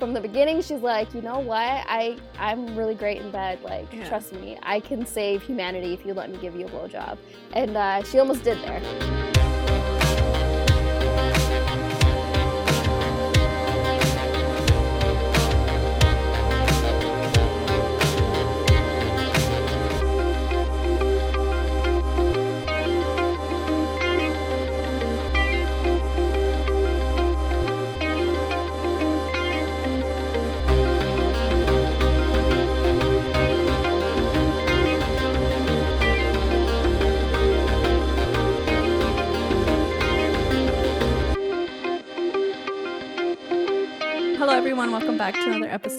from the beginning, she's like, you know what? I I'm really great in bed. Like, Yeah. trust me, I can save humanity if you let me give you a blowjob. And uh, she almost did there.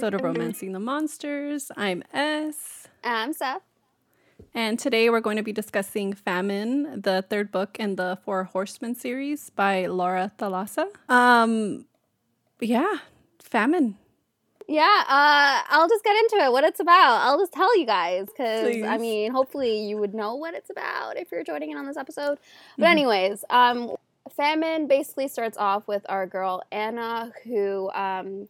Episode of Romancing the Monsters. I'm S. I'm Seth. And today we're going to be discussing Famine, the third book in the Four Horsemen series by Laura Thalassa. Um, yeah, Famine. Yeah, uh, I'll just get into it. What it's about. I'll just tell you guys because I mean, hopefully you would know what it's about if you're joining in on this episode. But Mhm. anyways, um, famine basically starts off with our girl Anna who um,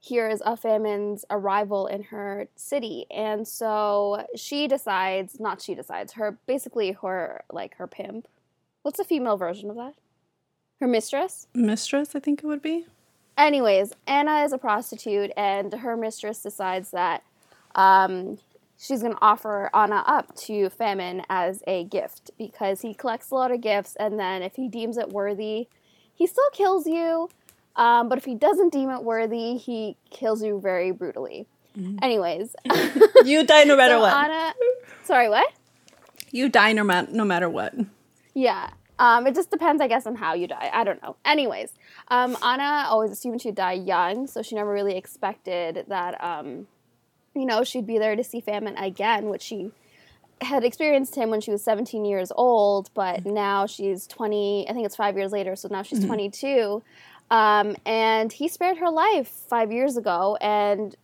hears of famine's arrival in her city, and so she decides. Not she decides. Her basically her like her pimp. What's the female version of that? Her mistress. Mistress, I think it would be. Anyways, Anna is a prostitute, and her mistress decides that um, she's going to offer Anna up to Famine as a gift because he collects a lot of gifts, and then if he deems it worthy, he still kills you. Um, but if he doesn't deem it worthy, he kills you very brutally. Anyways, You die no matter so what. Anna, sorry, what? you die no, ma- no matter what. Yeah. Um, it just depends, I guess, on how you die. I don't know. Anyways, um, Anna always assumed she'd die young, so she never really expected that, um, you know, she'd be there to see famine again, which she had experienced him when she was 17 years old, but now she's 20, I think it's five years later, so now she's 22. Um, and he spared her life five years ago, and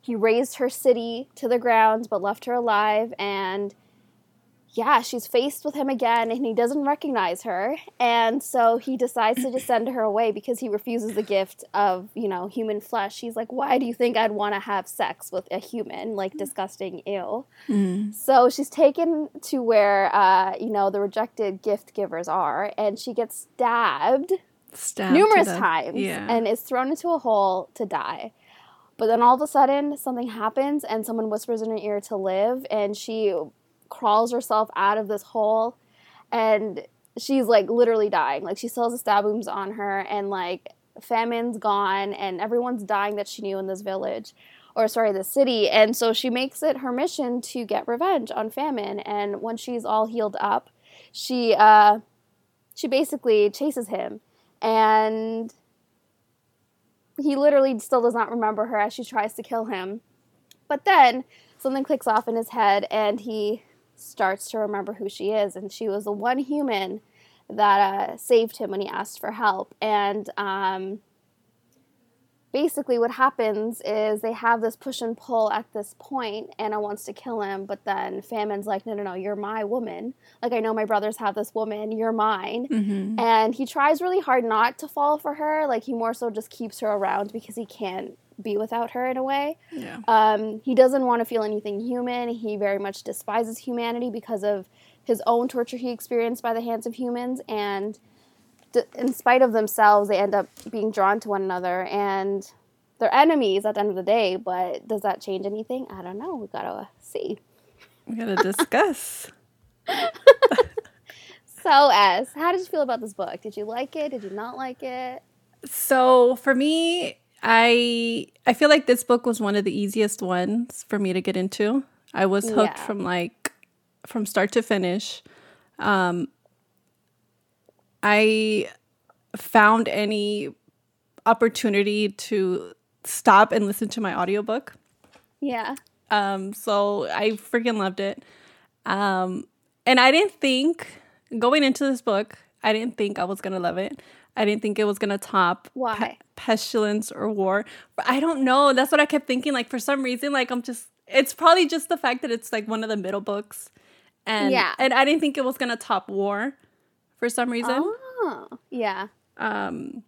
he razed her city to the ground, but left her alive, and yeah, she's faced with him again and he doesn't recognize her. And so he decides to just send her away because he refuses the gift of, you know, human flesh. He's like, why do you think I'd want to have sex with a human? Like, disgusting, ill. So she's taken to where, uh, you know, the rejected gift givers are and she gets stabbed Stabbed numerous times Yeah. and is thrown into a hole to die. But then all of a sudden, something happens and someone whispers in her ear to live, and she crawls herself out of this hole and she's like literally dying. Like she still has the stab wounds on her, and like famine's gone, and everyone's dying that she knew in this village. Or sorry, the city, and so she makes it her mission to get revenge on famine. And when she's all healed up, she uh, she basically chases him and he literally still does not remember her as she tries to kill him. But then something clicks off in his head and he starts to remember who she is. And she was the one human that uh, saved him when he asked for help. And um, basically, what happens is they have this push and pull at this point. Anna wants to kill him, but then Famine's like, no, no, no, you're my woman. Like, I know my brothers have this woman, you're mine. Mhm. And he tries really hard not to fall for her. Like he more so just keeps her around because he can't be without her in a way. Yeah. Um, he doesn't want to feel anything human. He very much despises humanity because of his own torture he experienced by the hands of humans. And d- in spite of themselves, they end up being drawn to one another. And they're enemies at the end of the day. But does that change anything? I don't know. We gotta see. We gotta discuss. So, S, how did you feel about this book? Did you like it? Did you not like it? So for me, I I feel like this book was one of the easiest ones for me to get into. I was hooked Yeah. from like from start to finish. Um I found any opportunity to stop and listen to my audiobook. Yeah. Um, so I freaking loved it. Um, and I didn't think going into this book, I didn't think I was gonna love it. I didn't think it was gonna top Why? pe- pestilence or war. But I don't know. That's what I kept thinking. Like for some reason, like I'm just. It's probably just the fact that it's like one of the middle books, and Yeah. and I didn't think it was gonna top war, for some reason. Oh, yeah. Um,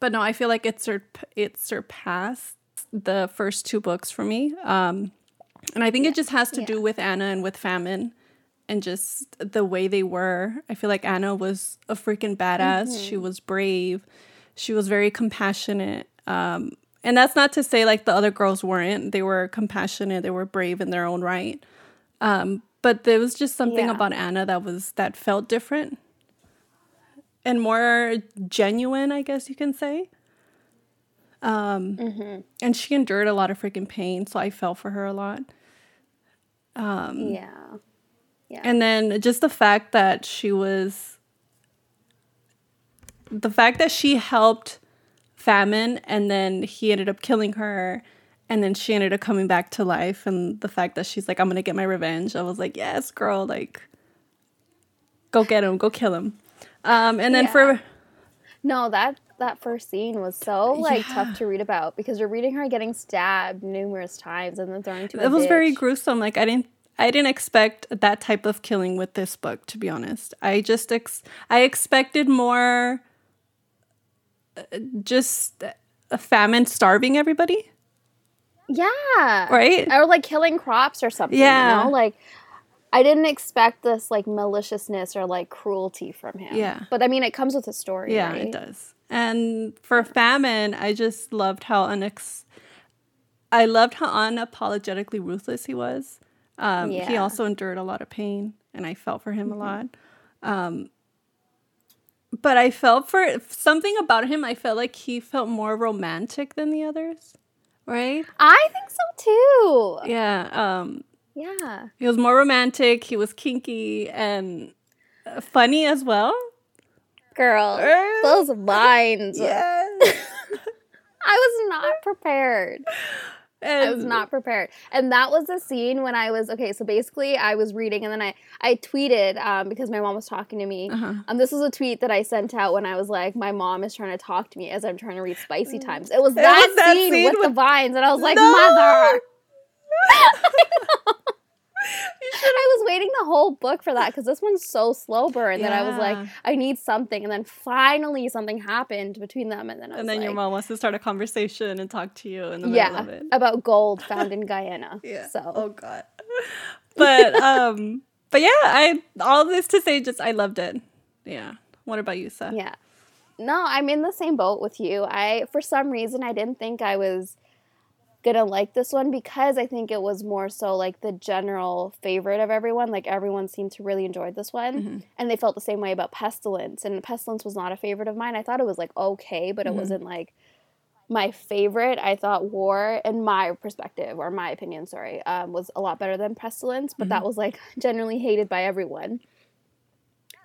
but no, I feel like it sur- it surpassed the first two books for me. Um, and I think it just has to Yeah. do with Anna and with famine and just the way they were. I feel like Anna was a freaking badass. She Mm-hmm. was brave. She was very compassionate. Um, and that's not to say like the other girls weren't. They were compassionate. They were brave in their own right. Um, but there was just something Yeah. about Anna that was that felt different and more genuine, I guess you can say. Um, Mm-hmm. and she endured a lot of freaking pain, so I felt for her a lot. Um, yeah. Yeah. And then just the fact that she was, the fact that she helped famine and then he ended up killing her and then she ended up coming back to life and the fact that she's like i'm gonna get my revenge i was like yes girl like go get him go kill him um and then Yeah. for No, that that first scene was so like Yeah. tough to read about because you're reading her getting stabbed numerous times and then thrown into a it was very gruesome like i didn't i didn't expect that type of killing with this book to be honest i just ex- i expected more uh, just a famine starving everybody Yeah. right Or like killing crops or something. Yeah. You know? Like I didn't expect this like maliciousness or like cruelty from him. Yeah. But I mean it comes with a story. yeah right? it does and for famine i just loved how unex i loved how unapologetically ruthless he was um he Yeah. Mm-hmm. also endured a lot of pain and i felt for him a lot um but i felt for something about him i felt like he felt more romantic than the others right I think so too. yeah um Yeah. he was more romantic he was kinky and uh, funny as well Girl. Those lines. yes I was not prepared. I was not prepared. And that was the scene when I was okay, so basically I was reading and then I I tweeted um, because my mom was talking to me. Uh-huh. Um this was a tweet that I sent out when I was like my mom is trying to talk to me as I'm trying to read Spicy Times. It was It that, was that scene, scene with, the vines and I was like, No! "Mother." I was waiting the whole book for that because this one's so slow burn that I was like, I need something, and then finally something happened between them, and then I was and then like, your mom wants to start a conversation and talk to you in the middle of it. about gold found in Guyana. Yeah. So Oh god. But um but yeah, I all this to say just I loved it. Yeah. What about you, Seth? Yeah. No, I'm in the same boat with you. I for some reason I didn't think I was gonna like this one because I think it was more so like the general favorite of everyone. Like everyone seemed to really enjoy this one. Mhm. And they felt the same way about Pestilence. And Pestilence was not a favorite of mine. I thought it was like okay, but it Mhm. wasn't like my favorite. I thought War, in my perspective, or my opinion, sorry, um, was a lot better than Pestilence, but that was like generally hated by everyone.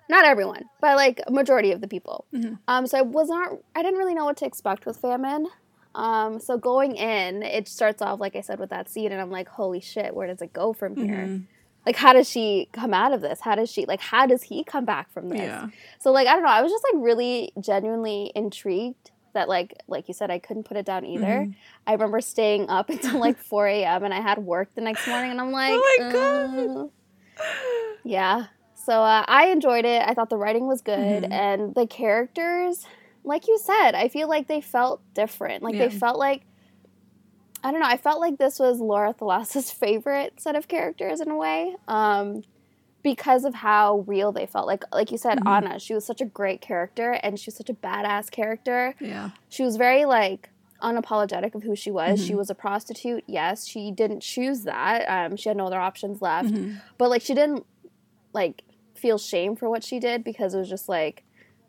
Not everyone, but like a majority of the people. Mhm. Um, so I was not, I didn't really know what to expect with Famine. Um, so going in, it starts off, like I said, with that scene, and I'm like, holy shit, where does it go from here? Mhm. Like, how does she come out of this? How does she, like, how does he come back from this? Yeah. So like I don't know, I was just like really genuinely intrigued that like like you said I couldn't put it down either. Mhm. I remember staying up until like 4 a.m. and I had work the next morning and I'm like, Oh my God. "Uh." yeah. So uh, I enjoyed it. I thought the writing was good Mhm. and the characters, like you said, I feel like they felt different. Like Yeah. they felt like. I don't know. I felt like this was Laura Thalassa's favorite set of characters in a way. Um, because of how real they felt. Like like you said, Mhm. Anna, she was such a great character and she was such a badass character. Yeah. She was very like unapologetic of who she was. She Mhm. was a prostitute, yes. She didn't choose that. Um, she had no other options left. Mhm. But like she didn't like feel shame for what she did because it was just like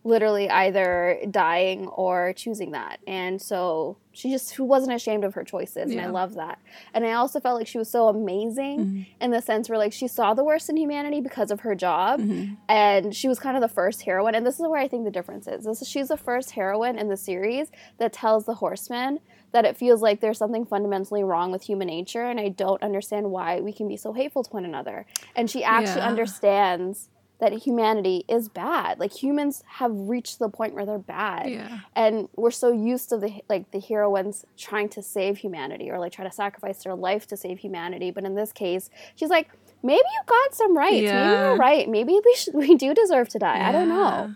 literally either dying or choosing that. And so she just who wasn't ashamed of her choices and I love that. And I also felt like she was so amazing Mhm. in the sense where like she saw the worst in humanity because of her job Mhm. and she was kind of the first heroine and this is where i think the difference is this is she's the first heroine in the series that tells the horsemen that it feels like there's something fundamentally wrong with human nature and i don't understand why we can be so hateful to one another and she actually Yeah. understands that humanity is bad like humans have reached the point where they're bad Yeah. and we're so used to the like the heroines trying to save humanity or like try to sacrifice their life to save humanity but in this case she's like maybe you got some rights Yeah. maybe you're right maybe we should we do deserve to die i don't know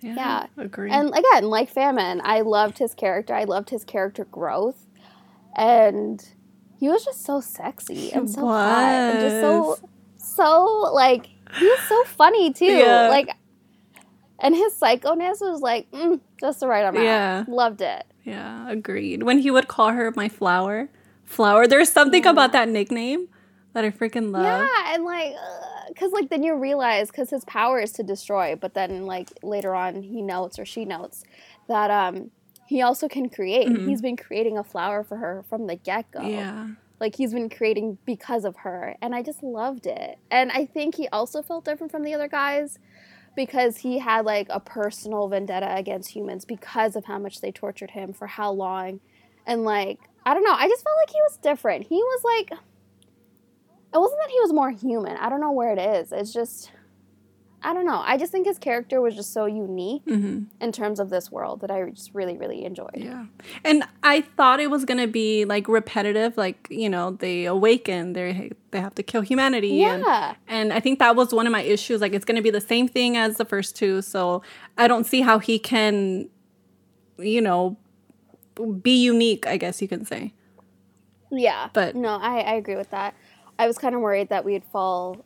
Yeah. Yeah. Agree. and again like famine i loved his character i loved his character growth and he was just so sexy and so hot and just so so like he was so funny too. Yeah. Like, and his psychoness was like mm, just the right amount. Yeah. loved it. Yeah, agreed. When he would call her my flower, flower. There's something Yeah. about that nickname that I freaking love. Yeah, and like, because like then you realize because his power is to destroy, but then like later on he notes or she notes that um he also can create. Mhm. He's been creating a flower for her from the get go. Yeah. Like he's been creating because of her, and I just loved it. And I think he also felt different from the other guys because he had like a personal vendetta against humans because of how much they tortured him for how long, and like I don't know. I just felt like he was different. He was like it wasn't that he was more human. I don't know where it is. It's just I don't know. I just think his character was just so unique hmm in terms of this world that I just really, really enjoyed. Yeah. And I thought it was gonna be like repetitive, like you know they awaken, they they have to kill humanity, and Yeah. and I think that was one of my issues. Like it's gonna be the same thing as the first two, so I don't see how he can, you know, be unique. I guess you can say. Yeah. But- no, I, I agree with that. I was kind of worried that we'd fall,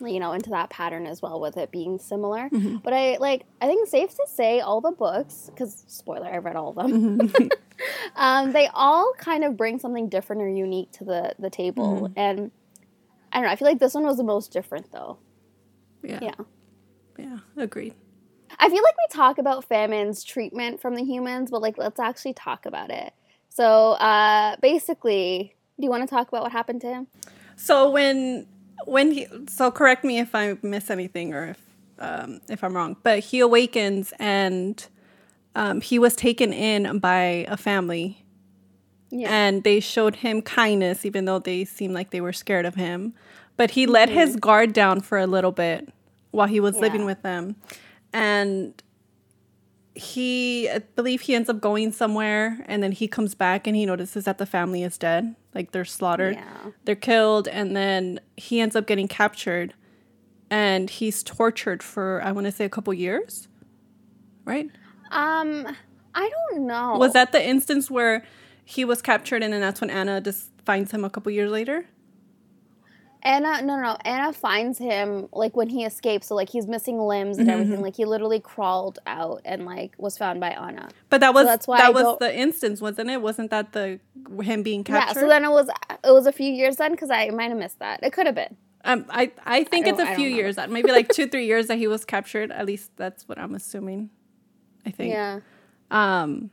you know, into that pattern as well with it being similar. Mm-hmm. But I like, I think it's safe to say all the books, because spoiler, I read all of them. Mhm. um, they all kind of bring something different or unique to the the table, Mm-hmm. and I don't know. I feel like this one was the most different though. yeah. Yeah. Yeah. Agreed. I feel like we talk about famine's treatment from the humans, but like let's actually talk about it. So uh, basically, do you want to talk about what happened to him? So when when he so correct me if I miss anything or if um, if I'm wrong, but he awakens and um, he was taken in by a family Yeah. and they showed him kindness even though they seemed like they were scared of him. But he let his guard down for a little bit while he was living with them, and he I believe he ends up going somewhere and then he comes back and he notices that the family is dead like they're slaughtered Yeah. they're killed and then he ends up getting captured and he's tortured for i want to say a couple years right Um, I don't know. was that the instance where he was captured and then that's when anna just finds him a couple years later Anna? No, no, no. Anna finds him like when he escapes. So like he's missing limbs and Mm-hmm, everything. Like he literally crawled out and like was found by Anna. but that was that's why that I was the instance wasn't it wasn't that the him being captured Yeah. So then it was it was a few years then because I might have missed that. It could have been. um, I, I think I it's a few years that maybe like two three years that he was captured at least that's what i'm assuming i think Yeah. Um,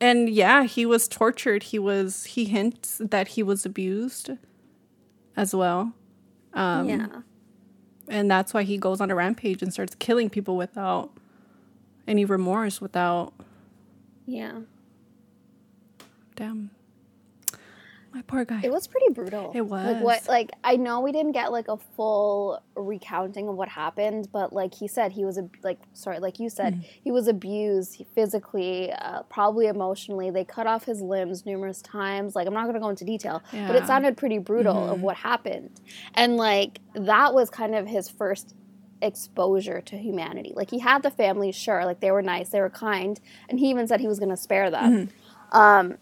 and yeah, he was tortured. He was he hints that he was abused as well. Um, yeah. and that's why he goes on a rampage and starts killing people without any remorse. Without Yeah. damn, my poor guy. It was pretty brutal. It was. Like what like I know we didn't get like a full recounting of what happened, but like he said he was a like sorry, like you said, Mm-hmm. he was abused physically, uh, probably emotionally. They cut off his limbs numerous times. Like I'm not going to go into detail, but Yeah. Mm-hmm. it sounded pretty brutal of what happened. And like that was kind of his first exposure to humanity. Like he had the family, sure, like they were nice, they were kind, and he even said he was going to spare them. Mm-hmm. Um,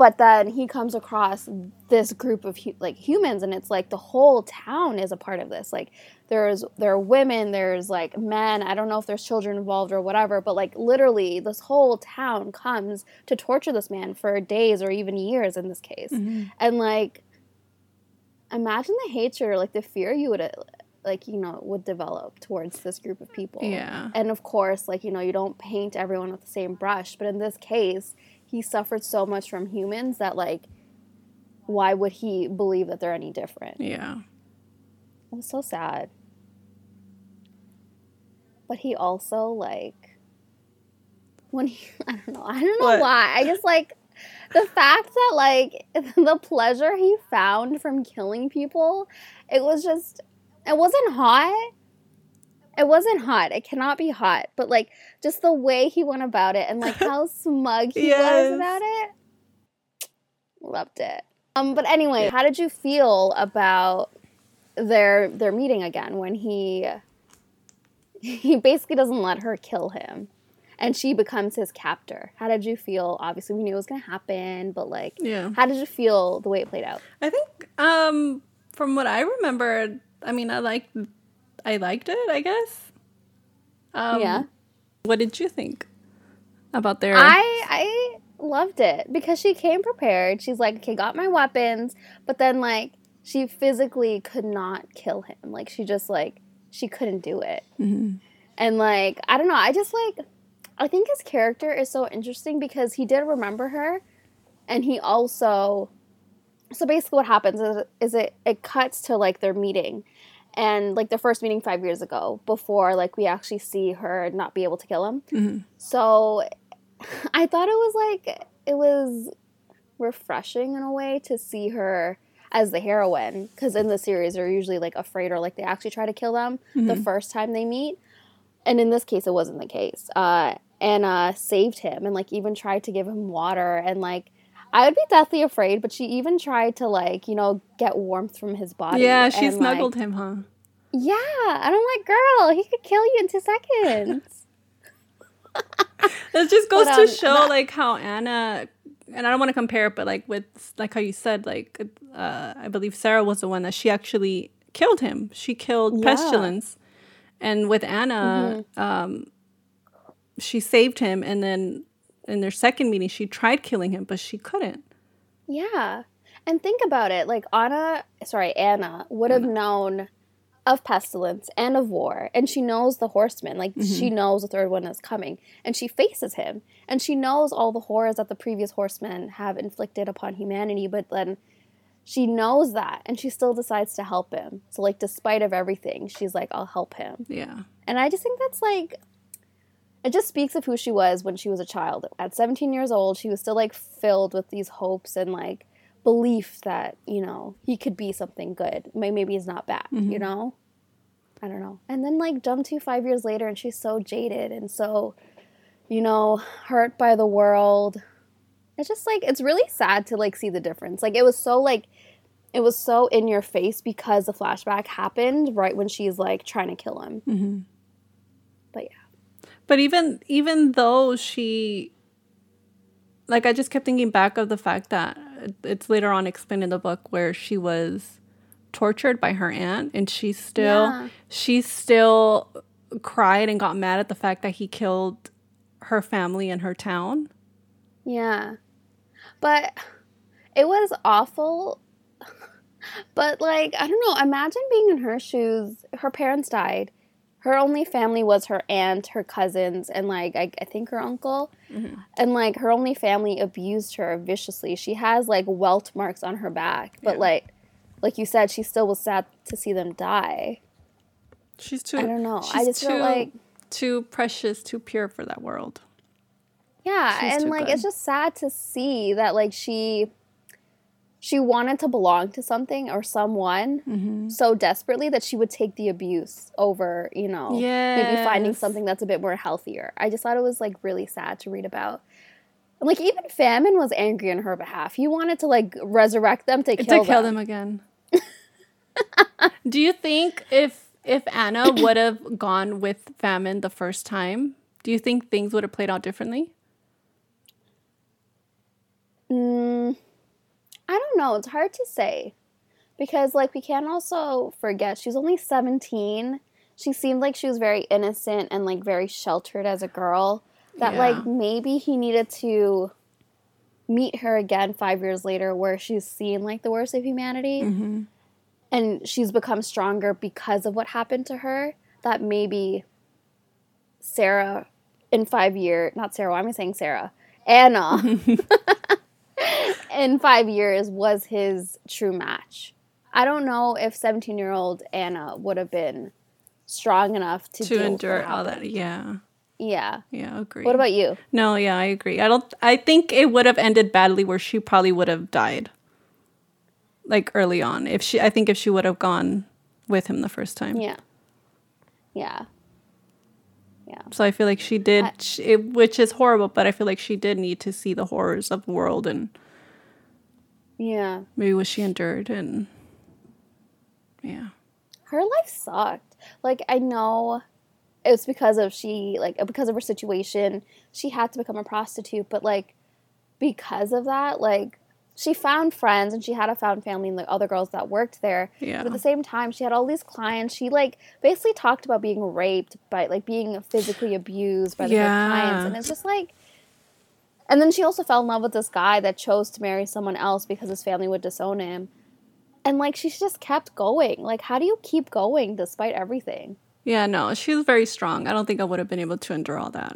but then he comes across this group of hu- like humans, and it's like the whole town is a part of this. Like there's there are women, there's like men. I don't know if there's children involved or whatever, but like literally this whole town comes to torture this man for days or even years in this case, mm-hmm. and like imagine the hatred or like the fear you would like you know would develop towards this group of people Yeah. and of course like you know you don't paint everyone with the same brush but in this case he suffered so much from humans that like why would he believe that they're any different? Yeah, it was so sad. But he also like when he i don't know i don't know What? why. I just like the fact that like the pleasure he found from killing people it was just it wasn't hot it wasn't hot it cannot be hot but like just the way he went about it and like how smug he Yes. was about it loved it um but anyway how did you feel about their their meeting again when he he basically doesn't let her kill him and she becomes his captor. How did you feel? Obviously, we knew it was gonna happen, but like, Yeah. how did you feel the way it played out? I think um from what I remember, I mean I liked I liked it, I guess. Um yeah, what did you think about their I I loved it because she came prepared. She's like, okay, got my weapons, but then like she physically could not kill him. Like she just like she couldn't do it. Mhm. And like, I don't know, I just like I think his character is so interesting because he did remember her and he also so basically what happens is, is it it cuts to like their meeting and like their first meeting 5 years ago before like we actually see her not be able to kill him. Mhm. So I thought it was like it was refreshing in a way to see her as the heroine because in the series they're usually like afraid or like they actually try to kill them the Mhm. first time they meet and in this case it wasn't the case uh anna saved him and like even tried to give him water and like i would be deathly afraid but she even tried to like you know get warmth from his body Yeah, she and, snuggled like, him, huh? yeah and i'm like girl he could kill you in two seconds It just goes But, to um, show that- like how Anna and I don't want to compare it, but like with like how you said, like uh, I believe Sarah was the one that she actually killed him. She killed Yeah. Pestilence, and with Anna, Mm-hmm. um, she saved him, and then in their second meeting, she tried killing him, but she couldn't. Yeah. And think about it. Like Anna, sorry, Anna would have known of pestilence and of war, and she knows the horseman. Like she mm-hmm. knows the third one is coming, and she faces him, and she knows all the horrors that the previous horsemen have inflicted upon humanity. But then she knows that, and she still decides to help him. So like, despite of everything, she's like, "I'll help him." Yeah, And I just think that's like, it just speaks of who she was when she was a child. At 17 years old, she was still like filled with these hopes and like belief that, you know, he could be something good. Maybe he's not bad, you know? I don't know. And then like jump to five years later and she's so jaded and so, you know, hurt by the world. It's just like, it's really sad to like see the difference. Like it was so like, it was so in your face because the flashback happened right when she's like trying to kill him. hmm But yeah. But even even though she like I just kept thinking back of the fact that it's later on explained in the book where she was tortured by her aunt and she still Yeah. she still cried and got mad at the fact that he killed her family and her town. Yeah. But it was awful. But like, I don't know, imagine being in her shoes. Her parents died. Her only family was her aunt, her cousins, and like I, I think her uncle. Mm-hmm. And like her only family abused her viciously. She has like welt marks on her back. But Yeah. like like you said, she still was sad to see them die. She's too I don't know. I just feel like too precious, too pure for that world. Yeah, She's and like good. it's just sad to see that like she she wanted to belong to something or someone Mm-hmm. so desperately that she would take the abuse over, you know, maybe finding something that's a bit more healthier. I just thought it was like really sad to read about. Like even Famine was angry on her behalf. He wanted to like resurrect them to kill, to kill them. them again. Do you think if if Anna would have gone with famine the first time, do you think things would have played out differently? Mm, I don't know. It's hard to say because, like, we can't also forget she's only 17. She seemed like she was very innocent and, like, very sheltered as a girl. That, Yeah. like, maybe he needed to meet her again five years later where she's seen, like, the worst of humanity Mm-hmm. and she's become stronger because of what happened to her. That maybe Sarah in five years, not Sarah, why am I saying Sarah? Anna in five years was his true match. I don't know if 17 year old Anna would have been strong enough to, To endure all that, yeah, Yeah. yeah, agree. What about you? No, yeah, I agree. I don't. I think it would have ended badly, where she probably would have died, like early on. If she, I think if she would have gone with him the first time. Yeah. Yeah. Yeah. So I feel like she did, I- sh it, which is horrible. But I feel like she did need to see the horrors of the world and Yeah. maybe what she endured and yeah. her life sucked. Like I know it was because of she like because of her situation she had to become a prostitute but like because of that like she found friends and she had a found family and like other girls that worked there Yeah. but at the same time she had all these clients she like basically talked about being raped by like being physically abused by the Yeah. clients and it's just like and then she also fell in love with this guy that chose to marry someone else because his family would disown him and like she just kept going like how do you keep going despite everything Yeah, no, she's very strong. I don't think I would have been able to endure all that.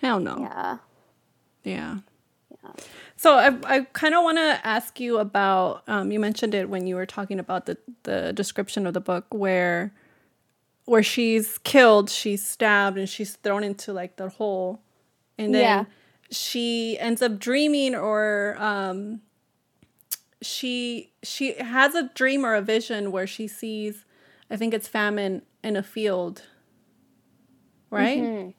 Hell no. yeah Yeah. Yeah. So I, I kind of want to ask you about. Um, you mentioned it when you were talking about the the description of the book where where she's killed, she's stabbed, and she's thrown into like the hole, and then Yeah. She ends up dreaming or um, she she has a dream or a vision where she sees, I think it's famine in a field, right? Mhm.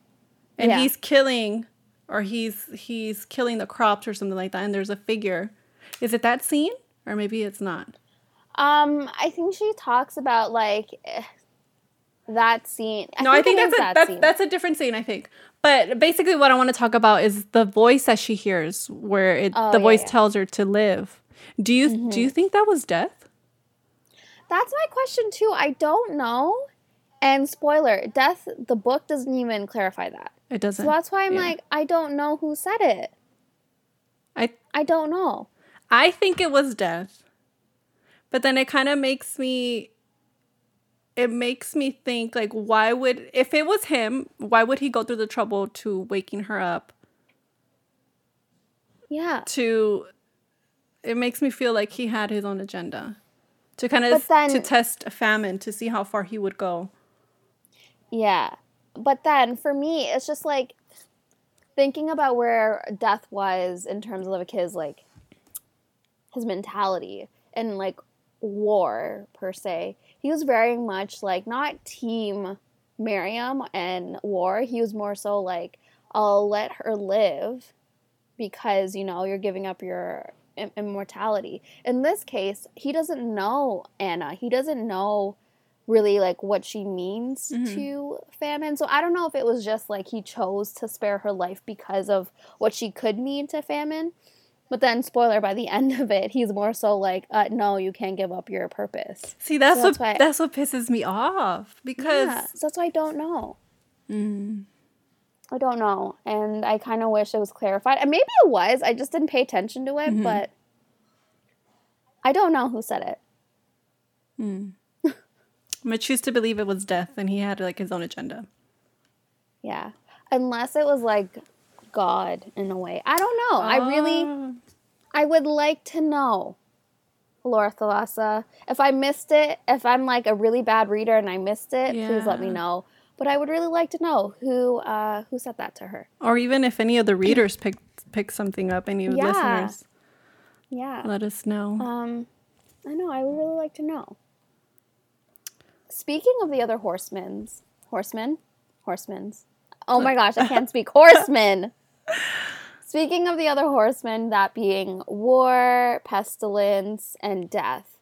and Yeah. he's killing or he's he's killing the crops or something like that and there's a figure is it that scene or maybe it's not Um, I think she talks about like eh, that scene. no i think that's a that that's, that's a different scene i think but basically what i want to talk about is the voice that she hears where it Oh, the yeah, voice yeah. Mm-hmm. tells her to live do you do you think that was death That's my question too. I don't know. And spoiler, death. The book doesn't even clarify that. it doesn't So that's why I'm yeah. like, I don't know who said it. i I don't know. I think it was death. But then it kind of makes me it makes me think like why would if it was him, why would he go through the trouble to waking her up Yeah. to it makes me feel like he had his own agenda to kind of then- to test a famine to see how far he would go. Yeah. But then for me, it's just like thinking about where death was in terms of his like his mentality and like war per se. He was very much like not team Miriam and war. He was more so like I'll let her live because you know you're giving up your immortality. In this case, he doesn't know Anna. He doesn't know really like what she means Mhm. to famine. So I don't know if it was just like he chose to spare her life because of what she could mean to famine. But then, spoiler, by the end of it, he's more so like, uh, no, you can't give up your purpose. See, that's, So that's what why- that's what pisses me off because yeah, so that's why I don't know. Mm. I don't know. And I kind of wish it was clarified. And maybe it was. I just didn't pay attention to it, Mhm. but I don't know who said it. Mm. I'm gonna choose to believe it was death, and he had like his own agenda. Yeah. Unless it was like God in a way. I don't know. I really. Ah. I would like to know, Laura Thalassa. If I missed it, if I'm like a really bad reader and I missed it, please let me know. But I would really like to know who uh, who said that to her. or even if any of the readers picked pick something up, any of the Yeah. listeners, Yeah. let us know. Um, I know. I would really like to know. Speaking of the other horsemen's, horsemen, horsemen's. Oh my gosh, I can't speak. Horsemen. Speaking of the other horsemen, that being war, pestilence, and death,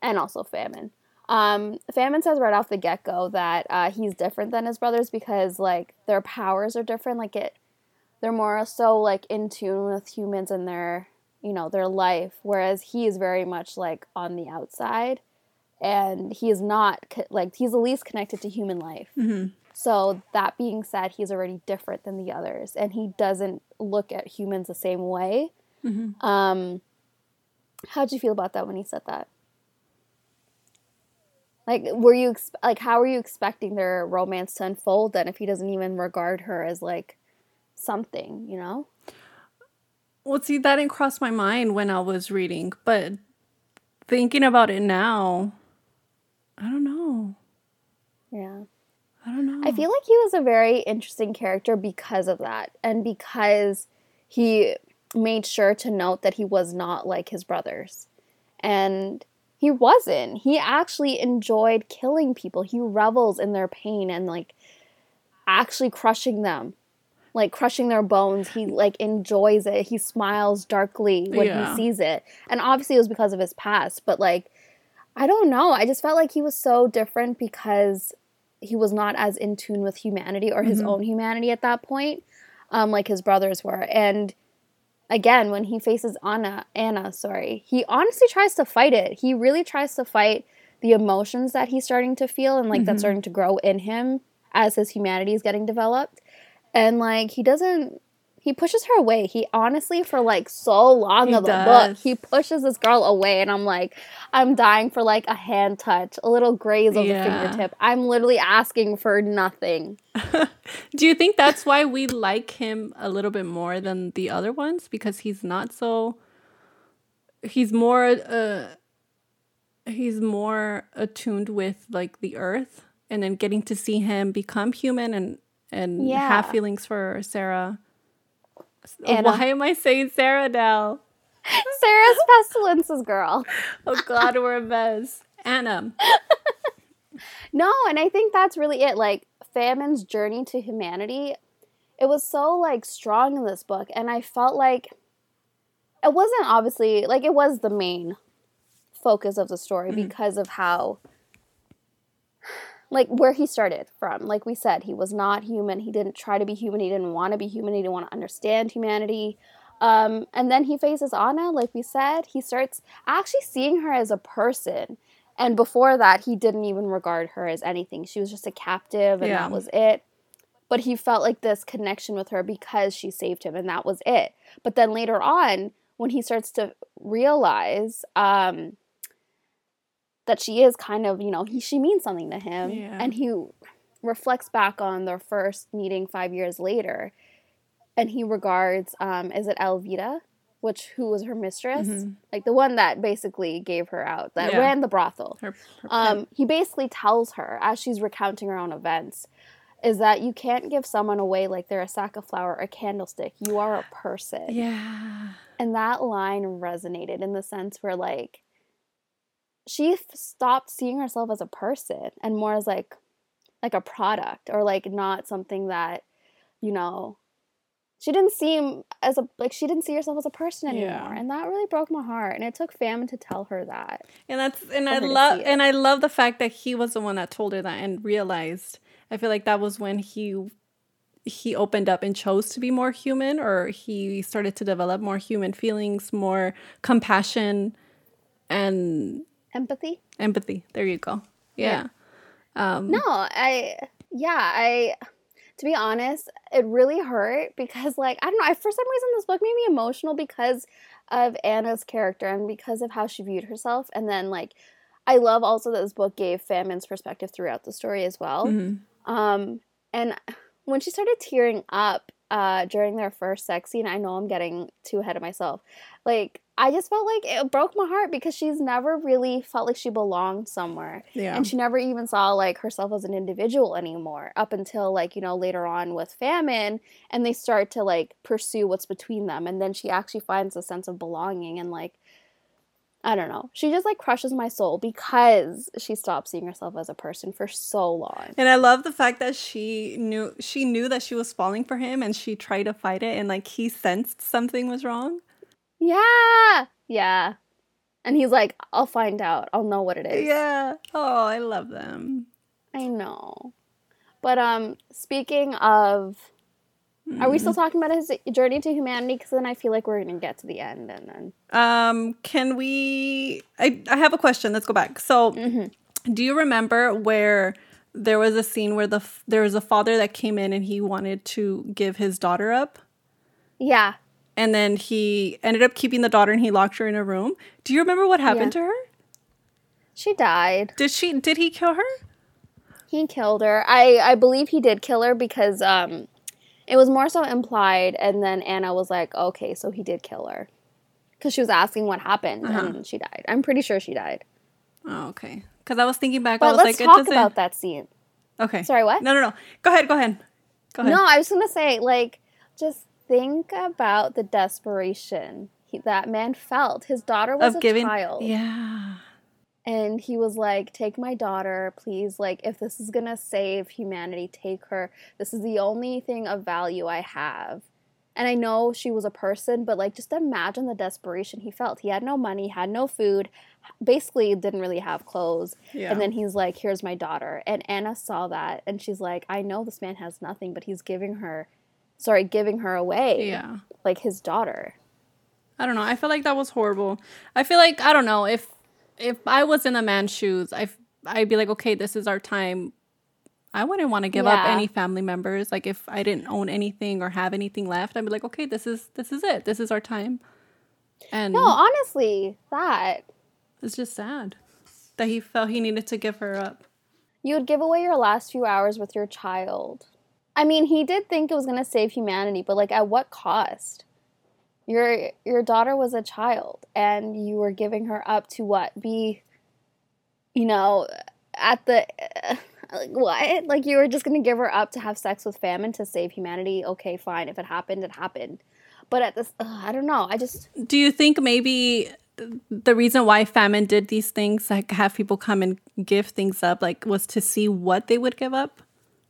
and also famine. Um, famine says right off the get go that uh, he's different than his brothers because like their powers are different. Like it, they're more so like in tune with humans and their you know their life, whereas he is very much like on the outside, and he is not co- like he's the least connected to human life. Mhm. So that being said, he's already different than the others, and he doesn't look at humans the same way. Mhm. Um, how'd you feel about that when he said that? Like, were you ex- like, how were you expecting their romance to unfold then if he doesn't even regard her as like something, you know? Well, see, that didn't cross my mind when I was reading, but thinking about it now, I don't know. Yeah. I don't know. I feel like he was a very interesting character because of that, and because he made sure to note that he was not like his brothers. And he wasn't. He actually enjoyed killing people. He revels in their pain and like actually crushing them. Like crushing their bones. He like enjoys it. He smiles darkly when Yeah. he sees it. And obviously it was because of his past, but like I don't know. I just felt like he was so different because he was not as in tune with humanity or his Mhm. own humanity at that point, um, like his brothers were. And again, when he faces Anna, Anna, sorry, he honestly tries to fight it. He really tries to fight the emotions that he's starting to feel and like Mhm. that's starting to grow in him as his humanity is getting developed. And like he doesn't he pushes her away. He honestly for like so long He of the book, he pushes this girl away and I'm like I'm dying for like a hand touch, a little graze of Yeah. the fingertip. I'm literally asking for nothing. Do you think that's why we like him a little bit more than the other ones? Because he's not so. He's more. Uh, he's more attuned with like the earth, and then getting to see him become human and and Yeah. have feelings for Sarah. Anna. Why uh, am I saying Sarah now? Sarah's pestilence's girl. Oh God, we're a mess. Anna. No, and I think that's really it. Like famine's journey to humanity, it was so like strong in this book, and I felt like it wasn't obviously like it was the main focus of the story mm-hmm. because of how like where he started from. Like we said, he was not human. He didn't try to be human. He didn't want to be human. He didn't want to understand humanity. Um, and then he faces Anna, like we said. He starts actually seeing her as a person. And before that, he didn't even regard her as anything. She was just a captive, and Yeah. that was it. But he felt like this connection with her because she saved him, and that was it. But then later on, when he starts to realize um, that she is kind of, you know, he, she means something to him, Yeah. and he reflects back on their first meeting five years later, and he regards, um, is it Elvita, which who was her mistress, Mhm. like the one that basically gave her out, that Yeah. ran the brothel. Her, her Um, he basically tells her as she's recounting her own events, is that you can't give someone away like they're a sack of flour or a candlestick. You are a person. yeah. And that line resonated in the sense where like she f- stopped seeing herself as a person and more as like like a product or like not something that you know she didn't seem as a like she didn't see herself as a person anymore Yeah. and that really broke my heart and it took famine to tell her that And that's and I love and I love the fact that he was the one that told her that and realized. I feel like that was when he he opened up and chose to be more human or he started to develop more human feelings, more compassion and empathy empathy. There you go. Yeah. Um No, I yeah, I to be honest, it really hurt because like I don't know, I, for some reason this book made me emotional because of Anna's character and because of how she viewed herself and then like I love also that this book gave Famine's perspective throughout the story as well. mhm. Um, and when she started tearing up uh, during their first sex scene, I know I'm getting too ahead of myself. Like, I just felt like it broke my heart because she's never really felt like she belonged somewhere. Yeah. And she never even saw like herself as an individual anymore up until like, you know, later on with famine and they start to like pursue what's between them. And then she actually finds a sense of belonging and like, I don't know. She just like crushes my soul because she stopped seeing herself as a person for so long. And I love the fact that she knew she knew that she was falling for him and she tried to fight it and like he sensed something was wrong. Yeah. Yeah. And he's like, I'll find out. I'll know what it is. Yeah. Oh, I love them. I know. But um speaking of are we still Mm-hmm. talking about his journey to humanity? Because then I feel like we're gonna get to the end and then Um, can we? I I have a question. Let's go back. So, Mhm. do you remember where there was a scene where the there was a father that came in and he wanted to give his daughter up, Yeah. And then he ended up keeping the daughter and he locked her in a room. Do you remember what happened to her? She died. Did she? Did he kill her? He killed her. I I believe he did kill her because um it was more so implied and then Anna was like, "Okay, so he did kill her." Cuz she was asking what happened Uh-huh. and she died. I'm pretty sure she died. Oh, okay. Because I was thinking back. I But was let's like, it talk doesn't. about that scene. Okay. Sorry, what? No, no, no. Go ahead. Go ahead. Go ahead. No, I was gonna say, like, just think about the desperation he, that man felt. His daughter was of a giving. child, Yeah. and he was like, "Take my daughter, please. Like, if this is gonna save humanity, take her. This is the only thing of value I have." And I know she was a person, but like just imagine the desperation he felt. He had no money, had no food, basically didn't really have clothes. Yeah. And then he's like, "Here's my daughter." And Anna saw that and she's like, "I know this man has nothing, but he's giving her sorry, giving her away yeah. like his daughter." I don't know. I feel like that was horrible. I feel like I don't know if if I was in the man's shoes, I I'd be like, okay, this is our time. I wouldn't want to give up any family members. Like if I didn't own anything or have anything left, I'd be like, okay, this is this is it. This is our time. And No, honestly, that it's just sad that he felt he needed to give her up. you would give away your last few hours with your child. I mean, he did think it was going to save humanity, but like at what cost? Your your daughter was a child and you were giving her up to what? Be you know, at the like what? Like you were just going to give her up to have sex with famine to save humanity? Okay, fine. If it happened, it happened. But at this ugh, I don't know. I just Do you think maybe the reason why famine did these things, like have people come and give things up, like was to see what they would give up,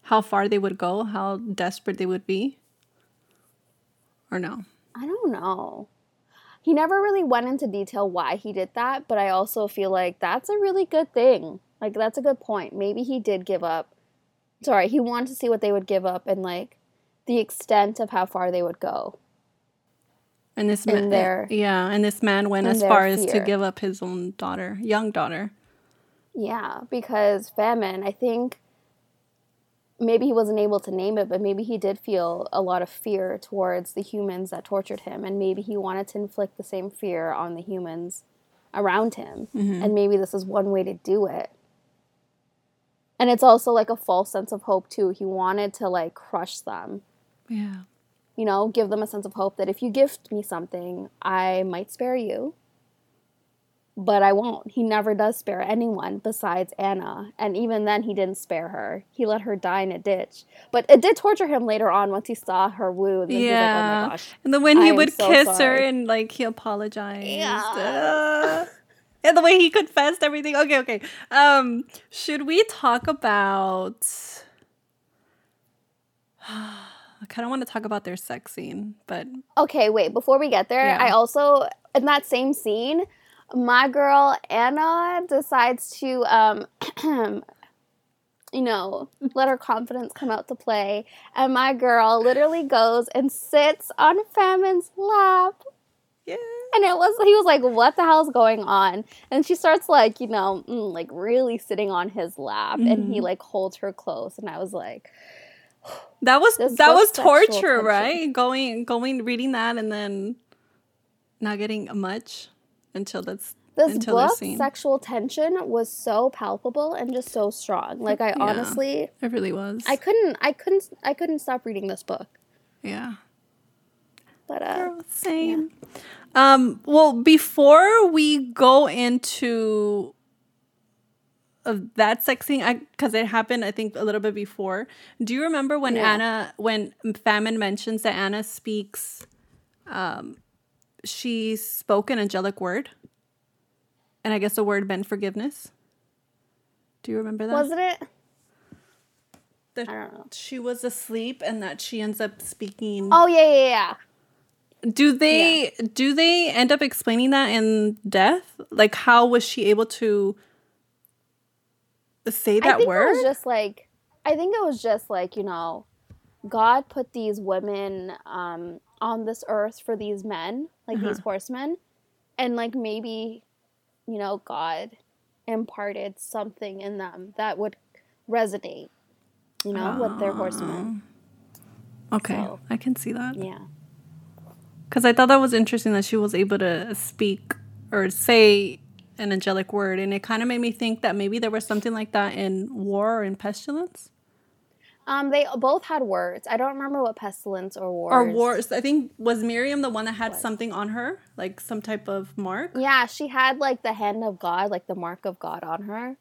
how far they would go, how desperate they would be, or no? I don't know. He never really went into detail why he did that, but I also feel like that's a really good thing. Like that's a good point. Maybe he did give up. Sorry, he wanted to see what they would give up and like the extent of how far they would go. And this man, their- yeah, and this man went as far as to give up his own daughter, young daughter. Yeah, because famine, I think maybe he wasn't able to name it, but maybe he did feel a lot of fear towards the humans that tortured him, and maybe he wanted to inflict the same fear on the humans around him. Mm-hmm. And maybe this is one way to do it. And it's also like a false sense of hope, too. He wanted to like crush them, Yeah, you know, give them a sense of hope that if you gift me something, I might spare you but I won't. He never does spare anyone besides Anna. And even then, he didn't spare her. He let her die in a ditch. But it did torture him later on once he saw her wound. And yeah. Like, oh gosh. And then when he am would so kiss her and like he apologized. Yeah. Uh, and the way he confessed everything. Okay, okay. Um, should we talk about I kind of want to talk about their sex scene, but Okay, wait. Before we get there, Yeah. I also, in that same scene, my girl Anna decides to, um, you know, let her confidence come out to play. And my girl literally goes and sits on Famine's lap. yeah. And it was he was like, "What the hell's going on?" And she starts like, you know, mm, like really sitting on his lap, and Mm-hmm. he like holds her close, and I was like, That was that was was torture, tension. right? Going going reading that and then not getting much until that's "This until book, this scene. sexual tension was so palpable and just so strong. Like I Yeah. honestly, it really was. I couldn't, I couldn't, I couldn't stop reading this book." yeah. But uh, Girl, Same. Um, well, before we go into uh, that sex scene, because it happened, I think, a little bit before. Do you remember when Yeah. Anna, when Famine mentions that Anna speaks, um, she spoke an angelic word, and I guess the word meant forgiveness. Do you remember that? wasn't it? that I don't know. she was asleep and that she ends up speaking. Oh yeah, yeah, yeah. Do they do they end up explaining that in death? Like how was she able to say I that think word? it was just like I think it was just like you know, God put these women um, on this earth for these men, like Uh-huh. these horsemen, and like maybe, you know, God imparted something in them that would resonate, you know, with their horsemen. okay, so- I can see that. Yeah. Because I thought that was interesting that she was able to speak or say an angelic word, and it kind of made me think that maybe there was something like that in war or in pestilence Um, they both had words. I don't remember what pestilence or wars. or wars. I think was Miriam the one that had something on her, like some type of mark. Yeah, she had like the hand of God, like the mark of God on her.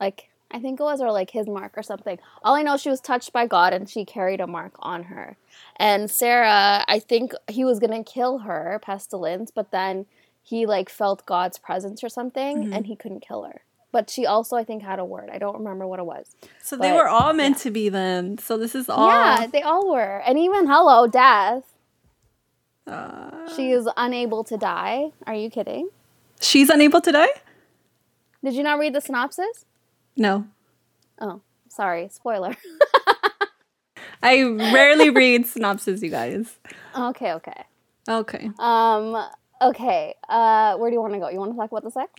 Like I think it was or like his mark or something. All I know she was touched by God and she carried a mark on her. And Sarah, I think he was going to kill her, pestilence, but then he like felt God's presence or something and he couldn't kill her. But she also I think had a word. I don't remember what it was. So they were all meant to be then. So this is all Yeah, they all were. And even hello, death. Uh, She is unable to die. Are you kidding? she's unable to die? Did you not read the synopsis? No. Oh, sorry. Spoiler. I rarely read synopses, you guys. okay, okay. Okay. Um, okay. Uh, where do you want to go? You want to talk about the sex?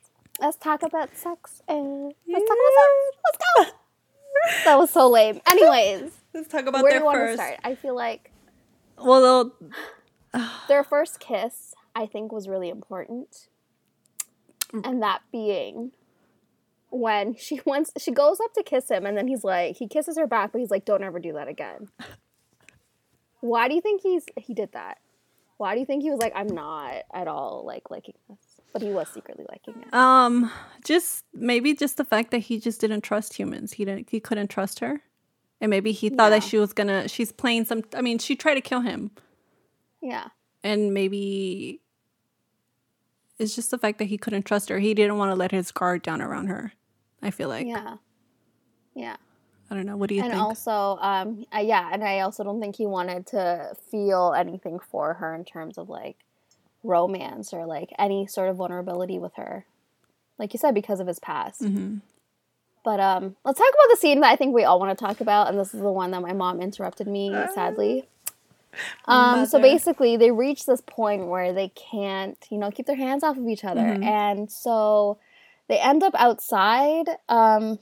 Let's talk about sex. And let's talk about sex. Let's go. that was so lame. Anyways, Let's talk about where do you want to start? I feel like Well, their first kiss, I think, was really important, Mm. and that being when she wants, she goes up to kiss him, and then he's like, he kisses her back, but he's like, "Don't ever do that again." Why do you think he's he did that? Why do you think he was like, "I'm not at all like liking this," but he was secretly liking it? um, just maybe just the fact that he just didn't trust humans. He didn't. He couldn't trust her, and maybe he thought that she was gonna. She's playing some. I mean, she tried to kill him, Yeah, and maybe it's just the fact that he couldn't trust her. He didn't want to let his guard down around her. I feel like. yeah, yeah. I don't know. What do you and think? And also, um, uh, yeah, and I also don't think he wanted to feel anything for her in terms of like romance or like any sort of vulnerability with her, like you said, because of his past. hmm But um, let's talk about the scene that I think we all want to talk about, and this is the one that my mom interrupted me, sadly. Um, so basically, they reach this point where they can't, you know, keep their hands off of each other, Mhm. and so they end up outside. Um,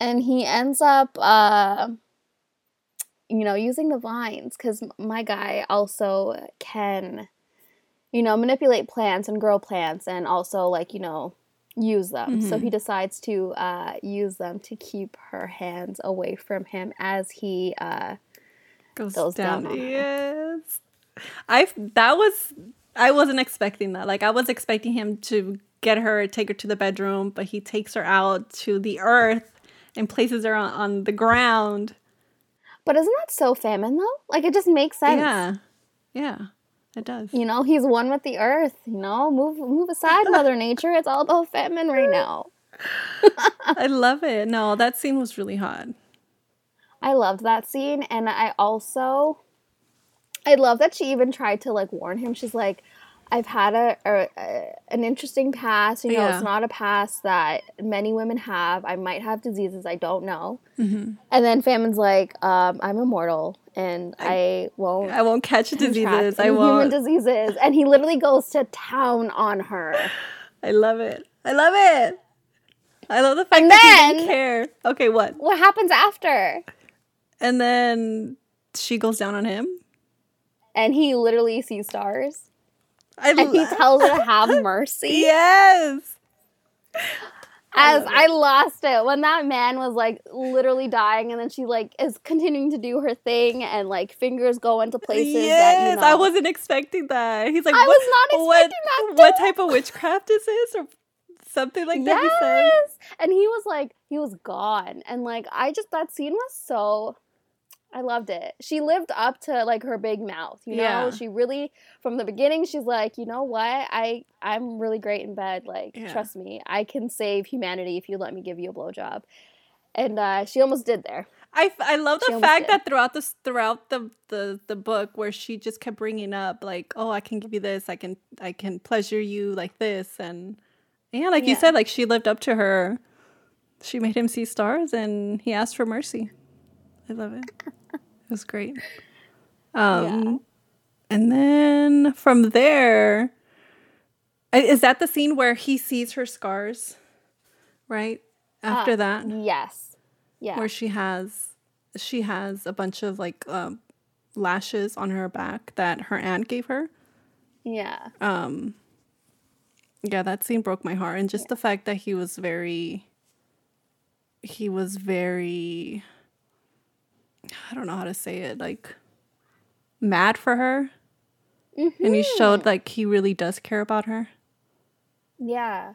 and he ends up, uh, you know, using the vines because my guy also can, you know, manipulate plants and grow plants, and also like you know use them. So Mhm. he decides to uh, use them to keep her hands away from him as he. Uh, goes, goes down. down yes. I that was I wasn't expecting that. Like I was expecting him to get her, take her to the bedroom, but he takes her out to the earth and places her on, on the ground. but isn't that so famine though? Like it just makes sense. Yeah. Yeah. It does. You know, he's one with the earth. You know, move move aside, Mother Nature. It's all about famine right now. I love it. No, that scene was really hot. I loved that scene, and I also, I love that she even tried to like warn him. She's like, "I've had a, a, a an interesting past. You know, Yeah. it's not a past that many women have. I might have diseases I don't know." Mhm. And then Famine's like, um, "I'm immortal, and I, won't." I won't catch diseases. I won't. Human diseases, and he literally goes to town on her. I love it. I love it. I love the fact And that he then- didn't care. Okay, what? What happens after? And then she goes down on him. And he literally sees stars, I and he tells her to have mercy. Yes. As love I lost it when that man was like literally dying, and then she like is continuing to do her thing, and like fingers go into places yes, that you know. I wasn't expecting that. He's like, I what, was not what, expecting that, What type of witchcraft is this, or something like that? He. Yes, and he was like he was gone, and like I just that scene was so. I loved it. She lived up to like her big mouth, you know. Yeah. She really, from the beginning, she's like, you know what, I I'm really great in bed. Like, Yeah. trust me, I can save humanity if you let me give you a blowjob. And uh, she almost did there. I, I love the fact did. that throughout this throughout the, the the book where she just kept bringing up like oh I can give you this I can I can pleasure you like this and yeah like you said like she lived up to her she made him see stars and he asked for mercy I love it was great um and then from there, is that the scene where he sees her scars right after Uh, that Yes. Yeah. where she has she has a bunch of like um, lashes on her back that her aunt gave her. yeah. Um, yeah, that scene broke my heart, and just the fact that he was very, he was very, I don't know how to say it, like mad for her, and he showed like he really does care about her. Yeah.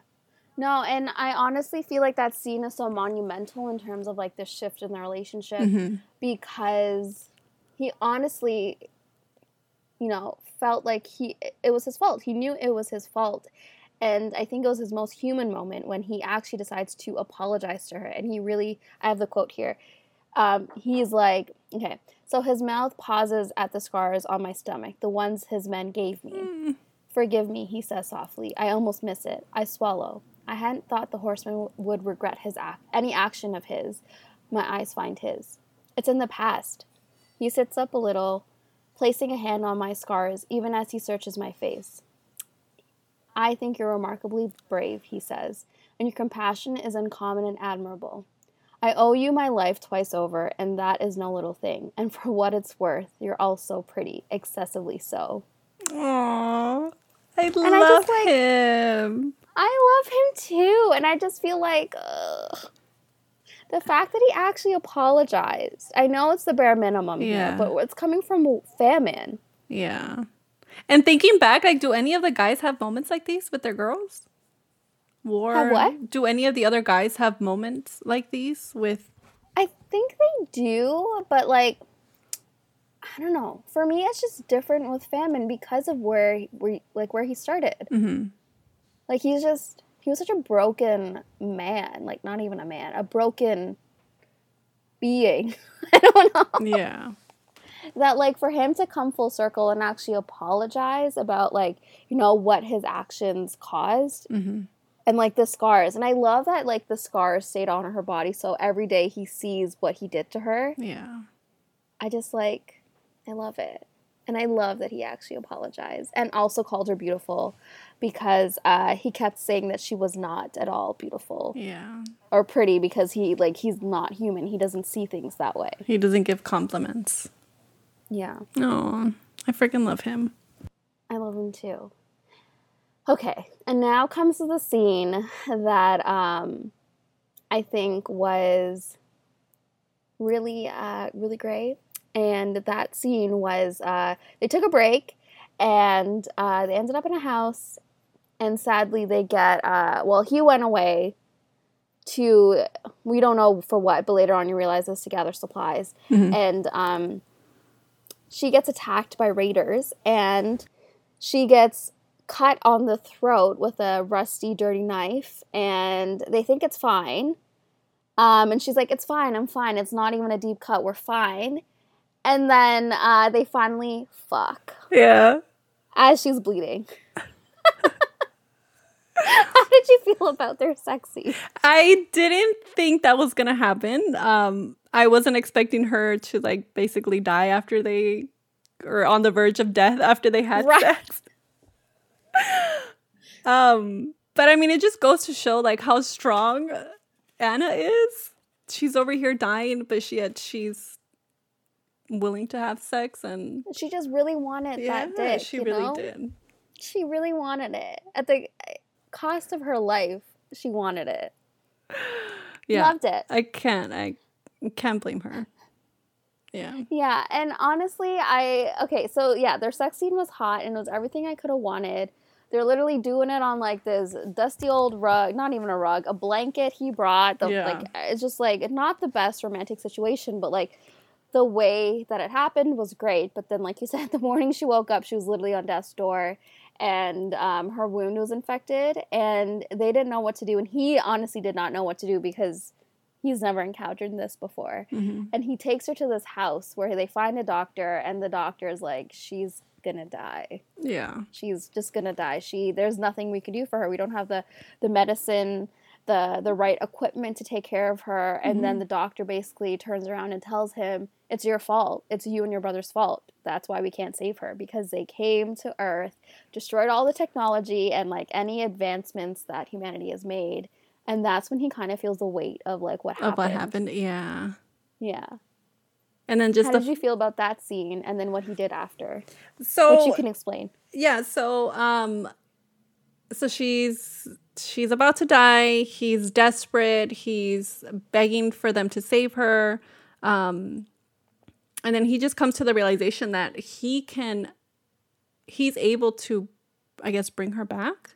No, and I honestly feel like that scene is so monumental in terms of like the shift in the relationship Mm-hmm. because he honestly, you know, felt like he it was his fault. He knew it was his fault. And I think it was his most human moment when he actually decides to apologize to her. And he really, I have the quote here. Um, he's like, okay, so his mouth pauses at the scars on my stomach, the ones his men gave me. Mm. Forgive me, he says softly. I almost miss it. I swallow. I hadn't thought the horseman w- would regret his act, any action of his. My eyes find his. It's in the past. He sits up a little, placing a hand on my scars, even as he searches my face. I think you're remarkably brave, he says, and your compassion is uncommon and admirable. I owe you my life twice over, and that is no little thing. And for what it's worth, you're also pretty, excessively so. Aww. I I love just, like- him. I love him too, and I just feel like ugh. the fact that he actually apologized. I know it's the bare minimum Yeah. here, but it's coming from famine. Yeah. And thinking back, like, do any of the guys have moments like these with their girls? Or Have what? Do any of the other guys have moments like these with? I think they do, but like I don't know. For me, it's just different with famine because of where, where like where he started. Mhm. Like he's just he was such a broken man, like not even a man, a broken being. I don't know. Yeah. that like for him to come full circle and actually apologize about like you know what his actions caused hmm and like the scars and i love that like the scars stayed on her body so every day he sees what he did to her Yeah. i just like i love it and i love that he actually apologized and also called her beautiful because uh, he kept saying that she was not at all beautiful Yeah. or pretty because he like he's not human he doesn't see things that way He doesn't give compliments. yeah No, I freaking love him. I love him too. Okay, and now comes the scene that um, I think was really, uh, really great. And that scene was uh, they took a break and uh, they ended up in a house. And sadly, they get, uh, well, he went away to, we don't know for what, but later on you realize this to gather supplies. Mhm. And um, she gets attacked by raiders and she gets cut on the throat with a rusty, dirty knife, and they think it's fine. Um, and she's like, "It's fine. I'm fine. It's not even a deep cut. We're fine." And then uh, they finally fuck Yeah. as she's bleeding. How did you feel about their sexy? I didn't think that was gonna happen. Um, I wasn't expecting her to like basically die after they, or on the verge of death after they had Right. sex. um, but I mean, it just goes to show like how strong Anna is. She's over here dying, but she yet she's willing to have sex, and She just really wanted that dick. she really know? did. She really wanted it at the cost of her life. She wanted it. Yeah, Loved it. I can't. I can't blame her. Yeah. Yeah, and honestly, I okay, so yeah, their sex scene was hot and it was everything I could have wanted. They're literally doing it on like this dusty old rug, not even a rug, a blanket he brought. The, Yeah. Like it's just like not the best romantic situation, but like the way that it happened was great. But then, like you said, the morning she woke up, she was literally on death's door, and um, her wound was infected, and they didn't know what to do. And he honestly did not know what to do because he's never encountered this before hmm and he takes her to this house where they find a doctor and the doctor is like she's gonna die. Yeah. she's just gonna die. She there's nothing we can do for her. We don't have the the medicine the the right equipment to take care of her. And then mm-hmm. the doctor basically turns around and tells him it's your fault. It's you and your brother's fault. That's why we can't save her because they came to earth destroyed all the technology and like any advancements that humanity has made. And that's when he kind of feels the weight of like what happened Of what happened? Yeah. yeah And then just How the did you feel about that scene and then what he did after? so Which you can explain. yeah so um so she's she's about to die he's desperate he's begging for them to save her um and then he just comes to the realization that he can he's able to i guess bring her back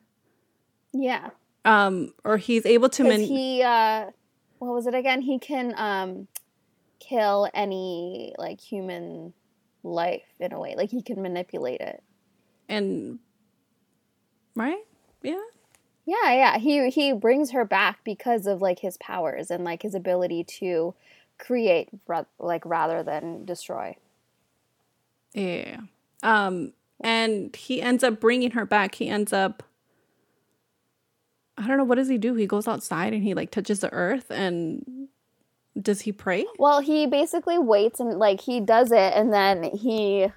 Yeah. um or he's able to man- he uh what was it again? He can um kill any like human life in a way. Like he can manipulate it. and right yeah Yeah, yeah. He he brings her back because of like his powers and like his ability to create like rather than destroy. Yeah. Um, and he ends up bringing her back. He ends up. I don't know what does he do. He goes outside and he like touches the earth and does he pray? Well, he basically waits and like he does it and then he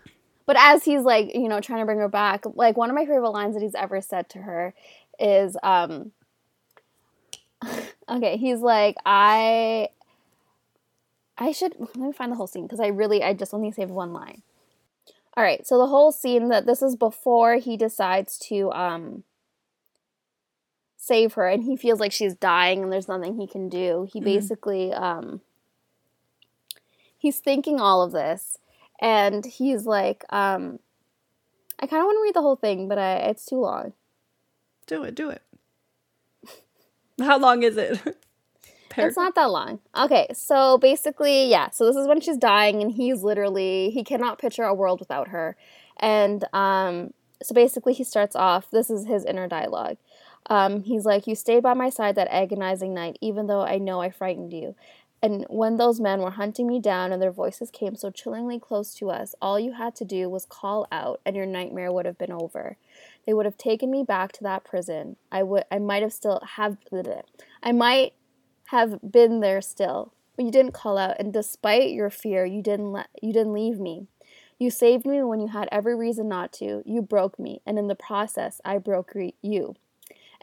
but as he's like, you know, trying to bring her back, like one of my favorite lines that he's ever said to her is um okay, he's like, I I should let me find the whole scene because I really I just only saved one line. All right, so the whole scene that this is before he decides to um save her and he feels like she's dying and there's nothing he can do. He Mhm. basically um he's thinking all of this and he's like um I kind of want to read the whole thing, but I it's too long. Do it, do it. How long is it? It's not that long. Okay, so basically, yeah. So this is when she's dying, and he's literally he cannot picture a world without her, and um, so basically he starts off. This is his inner dialogue. Um, he's like, "You stayed by my side that agonizing night, even though I know I frightened you." And when those men were hunting me down and their voices came so chillingly close to us, all you had to do was call out and your nightmare would have been over. They would have taken me back to that prison. I would I might have still have I might have been there still. But you didn't call out and despite your fear, you didn't let you didn't leave me. You saved me when you had every reason not to. You broke me, and in the process, I broke re- you.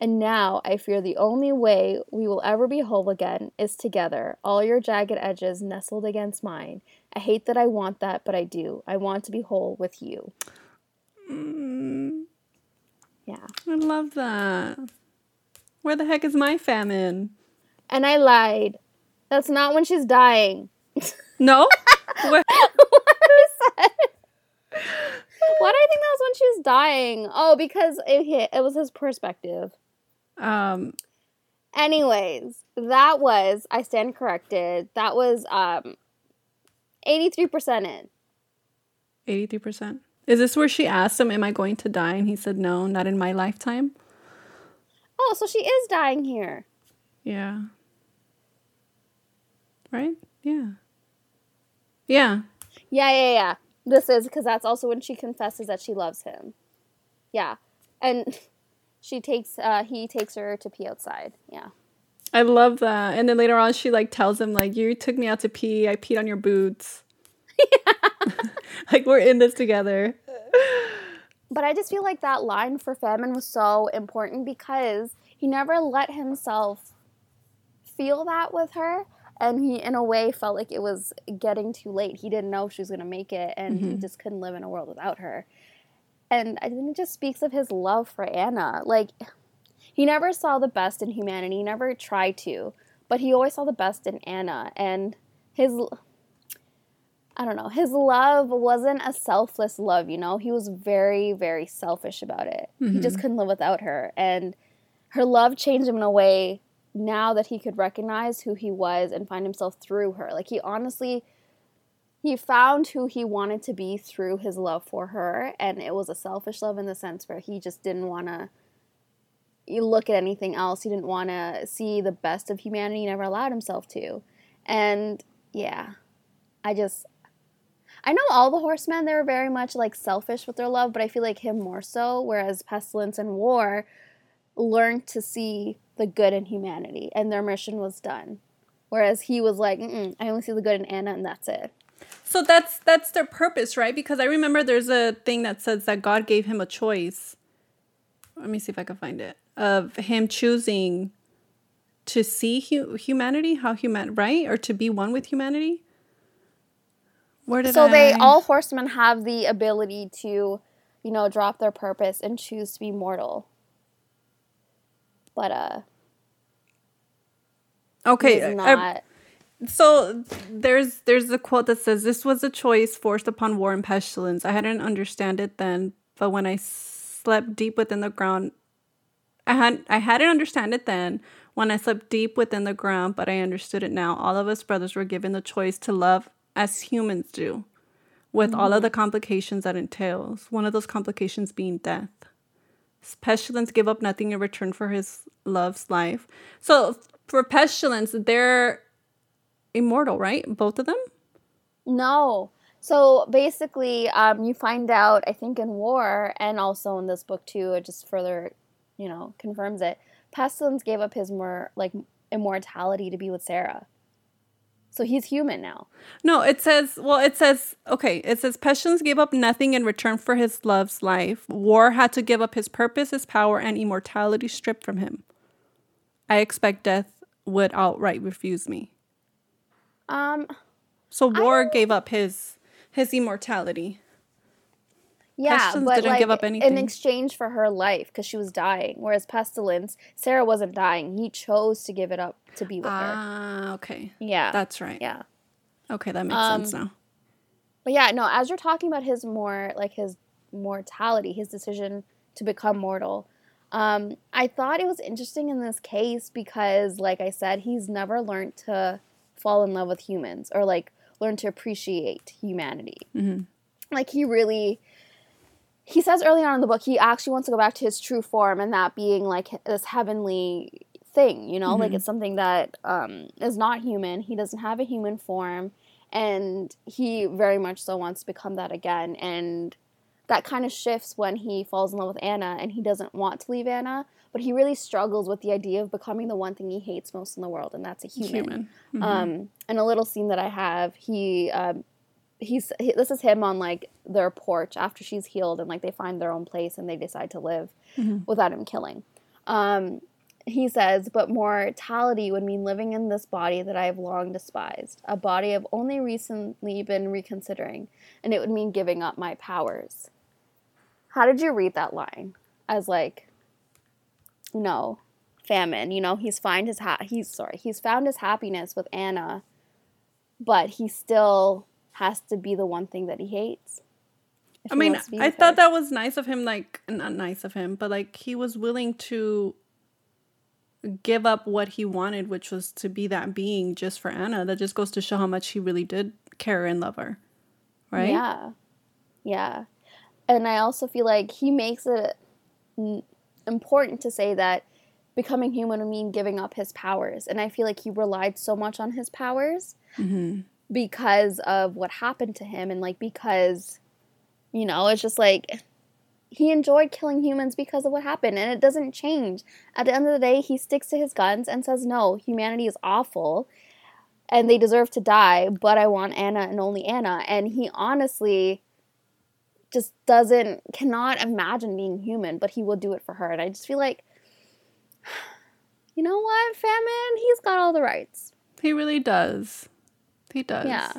And now I fear the only way we will ever be whole again is together, all your jagged edges nestled against mine. I hate that I want that, but I do. I want to be whole with you. Mm, Yeah. I love that. Where the heck is my famine? And I lied. That's not when she's dying. No? Where? what I said. Why do I think that was when she was dying? Oh, because it hit, it was his perspective. Um, Anyways, that was I stand corrected. That was um 83% in. 83%. Is this where she asked him, Am I going to die? And he said, No, not in my lifetime. Oh, so she is dying here. Yeah. Right? Yeah. Yeah. Yeah, yeah, yeah. This is because that's also when she confesses that she loves him. Yeah. And she takes uh he takes her to pee outside. Yeah. I love that. And then later on, she like tells him, like, you took me out to pee. I peed on your boots. like, we're in this together. But I just feel like that line for Famine was so important because he never let himself feel that with her. And he, in a way, felt like it was getting too late. He didn't know if she was going to make it, and he Mhm. just couldn't live in a world without her. And I think it just speaks of his love for Anna. Like, he never saw the best in humanity, he never tried to, but he always saw the best in Anna. And his I don't know, his love wasn't a selfless love, you know? He was very, very selfish about it. He just mm-hmm. couldn't live without her. And her love changed him in a way now that he could recognize who he was and find himself through her. Like he honestly he found who he wanted to be through his love for her and it was a selfish love in the sense where he just didn't want to look at anything else. He didn't want to see the best of humanity. He never allowed himself to. And yeah, I just I know all the horsemen they were very much like selfish with their love, but I feel like him more so. Whereas Pestilence and War learned to see the good in humanity, and their mission was done. Whereas he was like, I only see the good in Anna, and that's it. So that's that's their purpose, right? Because I remember there's a thing that says that God gave him a choice. Let me see if I can find it. Of him choosing to see hu- humanity, how human, right? Or to be one with humanity. Where did so they all horsemen have the ability to, you know, drop their purpose and choose to be mortal. But uh, Okay, I- not. So there's there's a quote that says this was a choice forced upon war and pestilence. I hadn't understand it then, but when I slept deep within the ground, I had I hadn't understand it then. When I slept deep within the ground, but I understood it now. All of us brothers were given the choice to love as humans do, with all of mm-hmm. the complications that entails. One of those complications being death. Pestilence gave up nothing in return for his love's life. So for pestilence, they're immortal, right? Both of them? No. So basically, um, you find out, I think, in War and also in this book too, it just further, you know, confirms it. Pestilence gave up his more like immortality to be with Sarah. So he's human now. No, it says, well, it says, okay, it says Pestilence gave up nothing in return for his love's life. War had to give up his purpose, his power, and immortality stripped from him. I expect death would outright refuse me. Um, So War gave up his his immortality. yeah, Pestilence but didn't like give up in exchange for her life because she was dying, whereas Pestilence, Sarah wasn't dying. He chose to give it up to be with her. Ah, okay. Yeah, That's right. yeah. Okay, that makes Um, sense now. But yeah, no, as you're talking about his more like his mortality, his decision to become mortal, um, I thought it was interesting in this case because, like I said, he's never learned to fall in love with humans or like learn to appreciate humanity. Mhm. Like he really, he says early on in the book he actually wants to go back to his true form and that being like this heavenly thing, you know, like Mhm. it's something that um, is not human. He doesn't have a human form and he very much so wants to become that again and that kind of shifts when he falls in love with Anna and he doesn't want to leave Anna but he really struggles with the idea of becoming the one thing he hates most in the world and that's a human, Human. Mhm. um and a little scene that I have he um he's he, this is him on like their porch after she's healed and like they find their own place and they decide to live Mhm. without him killing um he says, but mortality would mean living in this body that I have long despised, a body I've only recently been reconsidering, and it would mean giving up my powers. How did you read that line? As like, no, famine. You know, he's find his ha- he's sorry, he's found his happiness with Anna, but he still has to be the one thing that he hates. I mean, wants to be I thought her. that was nice of him. Like, not nice of him, but like he was willing to give up what he wanted, which was to be that being just for Anna. That just goes to show how much he really did care and love her, right? Yeah. Yeah. And I also feel like he makes it important to say that becoming human would mean giving up his powers. And I feel like he relied so much on his powers hmm because of what happened to him and like because you know, it's just like he enjoyed killing humans because of what happened and it doesn't change. At the end of the day, he sticks to his guns and says, "No, humanity is awful." And they deserve to die, but I want Anna and only Anna. And he honestly just doesn't cannot imagine being human, but he will do it for her. And I just feel like you know what, Famine? He's got all the rights. He really does. He does. Yeah.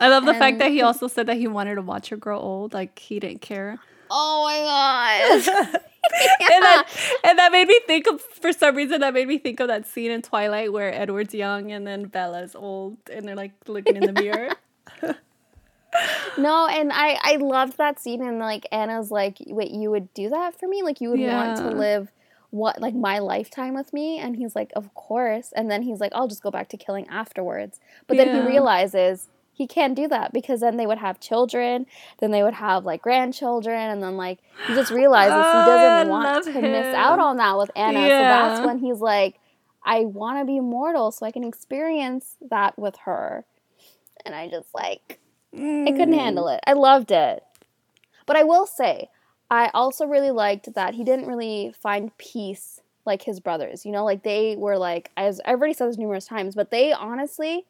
I love the fact that he also said that he wanted to watch her grow old. Like he didn't care. Oh my god. and, that, and that made me think of for some reason that made me think of that scene in Twilight where Edward's young and then Bella's old and they're like looking in the mirror. No, and I I loved that scene and like Anna's like, wait, you would do that for me? Like you would want to live what like my lifetime with me? And he's like, of course. And then he's like, I'll just go back to killing afterwards. But then Yeah. he realizes he can't do that because then they would have children, then they would have like grandchildren, and then like he just realizes Oh, he doesn't want love to miss out on that with Anna. So that's when he's like, I want to be immortal so I can experience that with her. And I just like I couldn't handle it. I loved it. But I will say, I also really liked that he didn't really find peace like his brothers. You know, like they were like, as I've already said this numerous times, but they honestly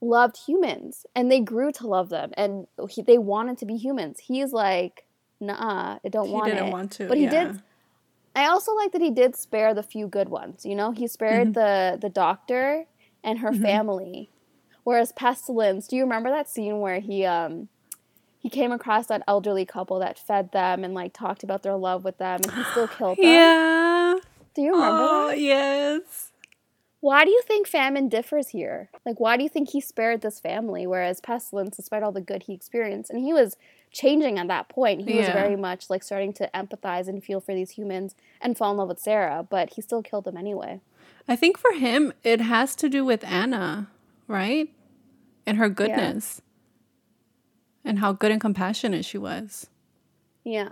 loved humans and they grew to love them and he, they wanted to be humans. He's like, nah, I don't He want didn't it. want to. But he yeah. did I also like that he did spare the few good ones. You know, he spared the the doctor and her Mhm. family. Whereas Pestilence, do you remember that scene where he um he came across that elderly couple that fed them and like talked about their love with them and he still killed them? Yeah. Do you remember Oh, that? yes. Why do you think famine differs here? Like why do you think he spared this family whereas Pestilence despite all the good he experienced and he was changing at that point. He was very much like starting to empathize and feel for these humans and fall in love with Sarah, but he still killed them anyway. I think for him, it has to do with Anna, right? And her goodness. And how good and compassionate she was. Yeah.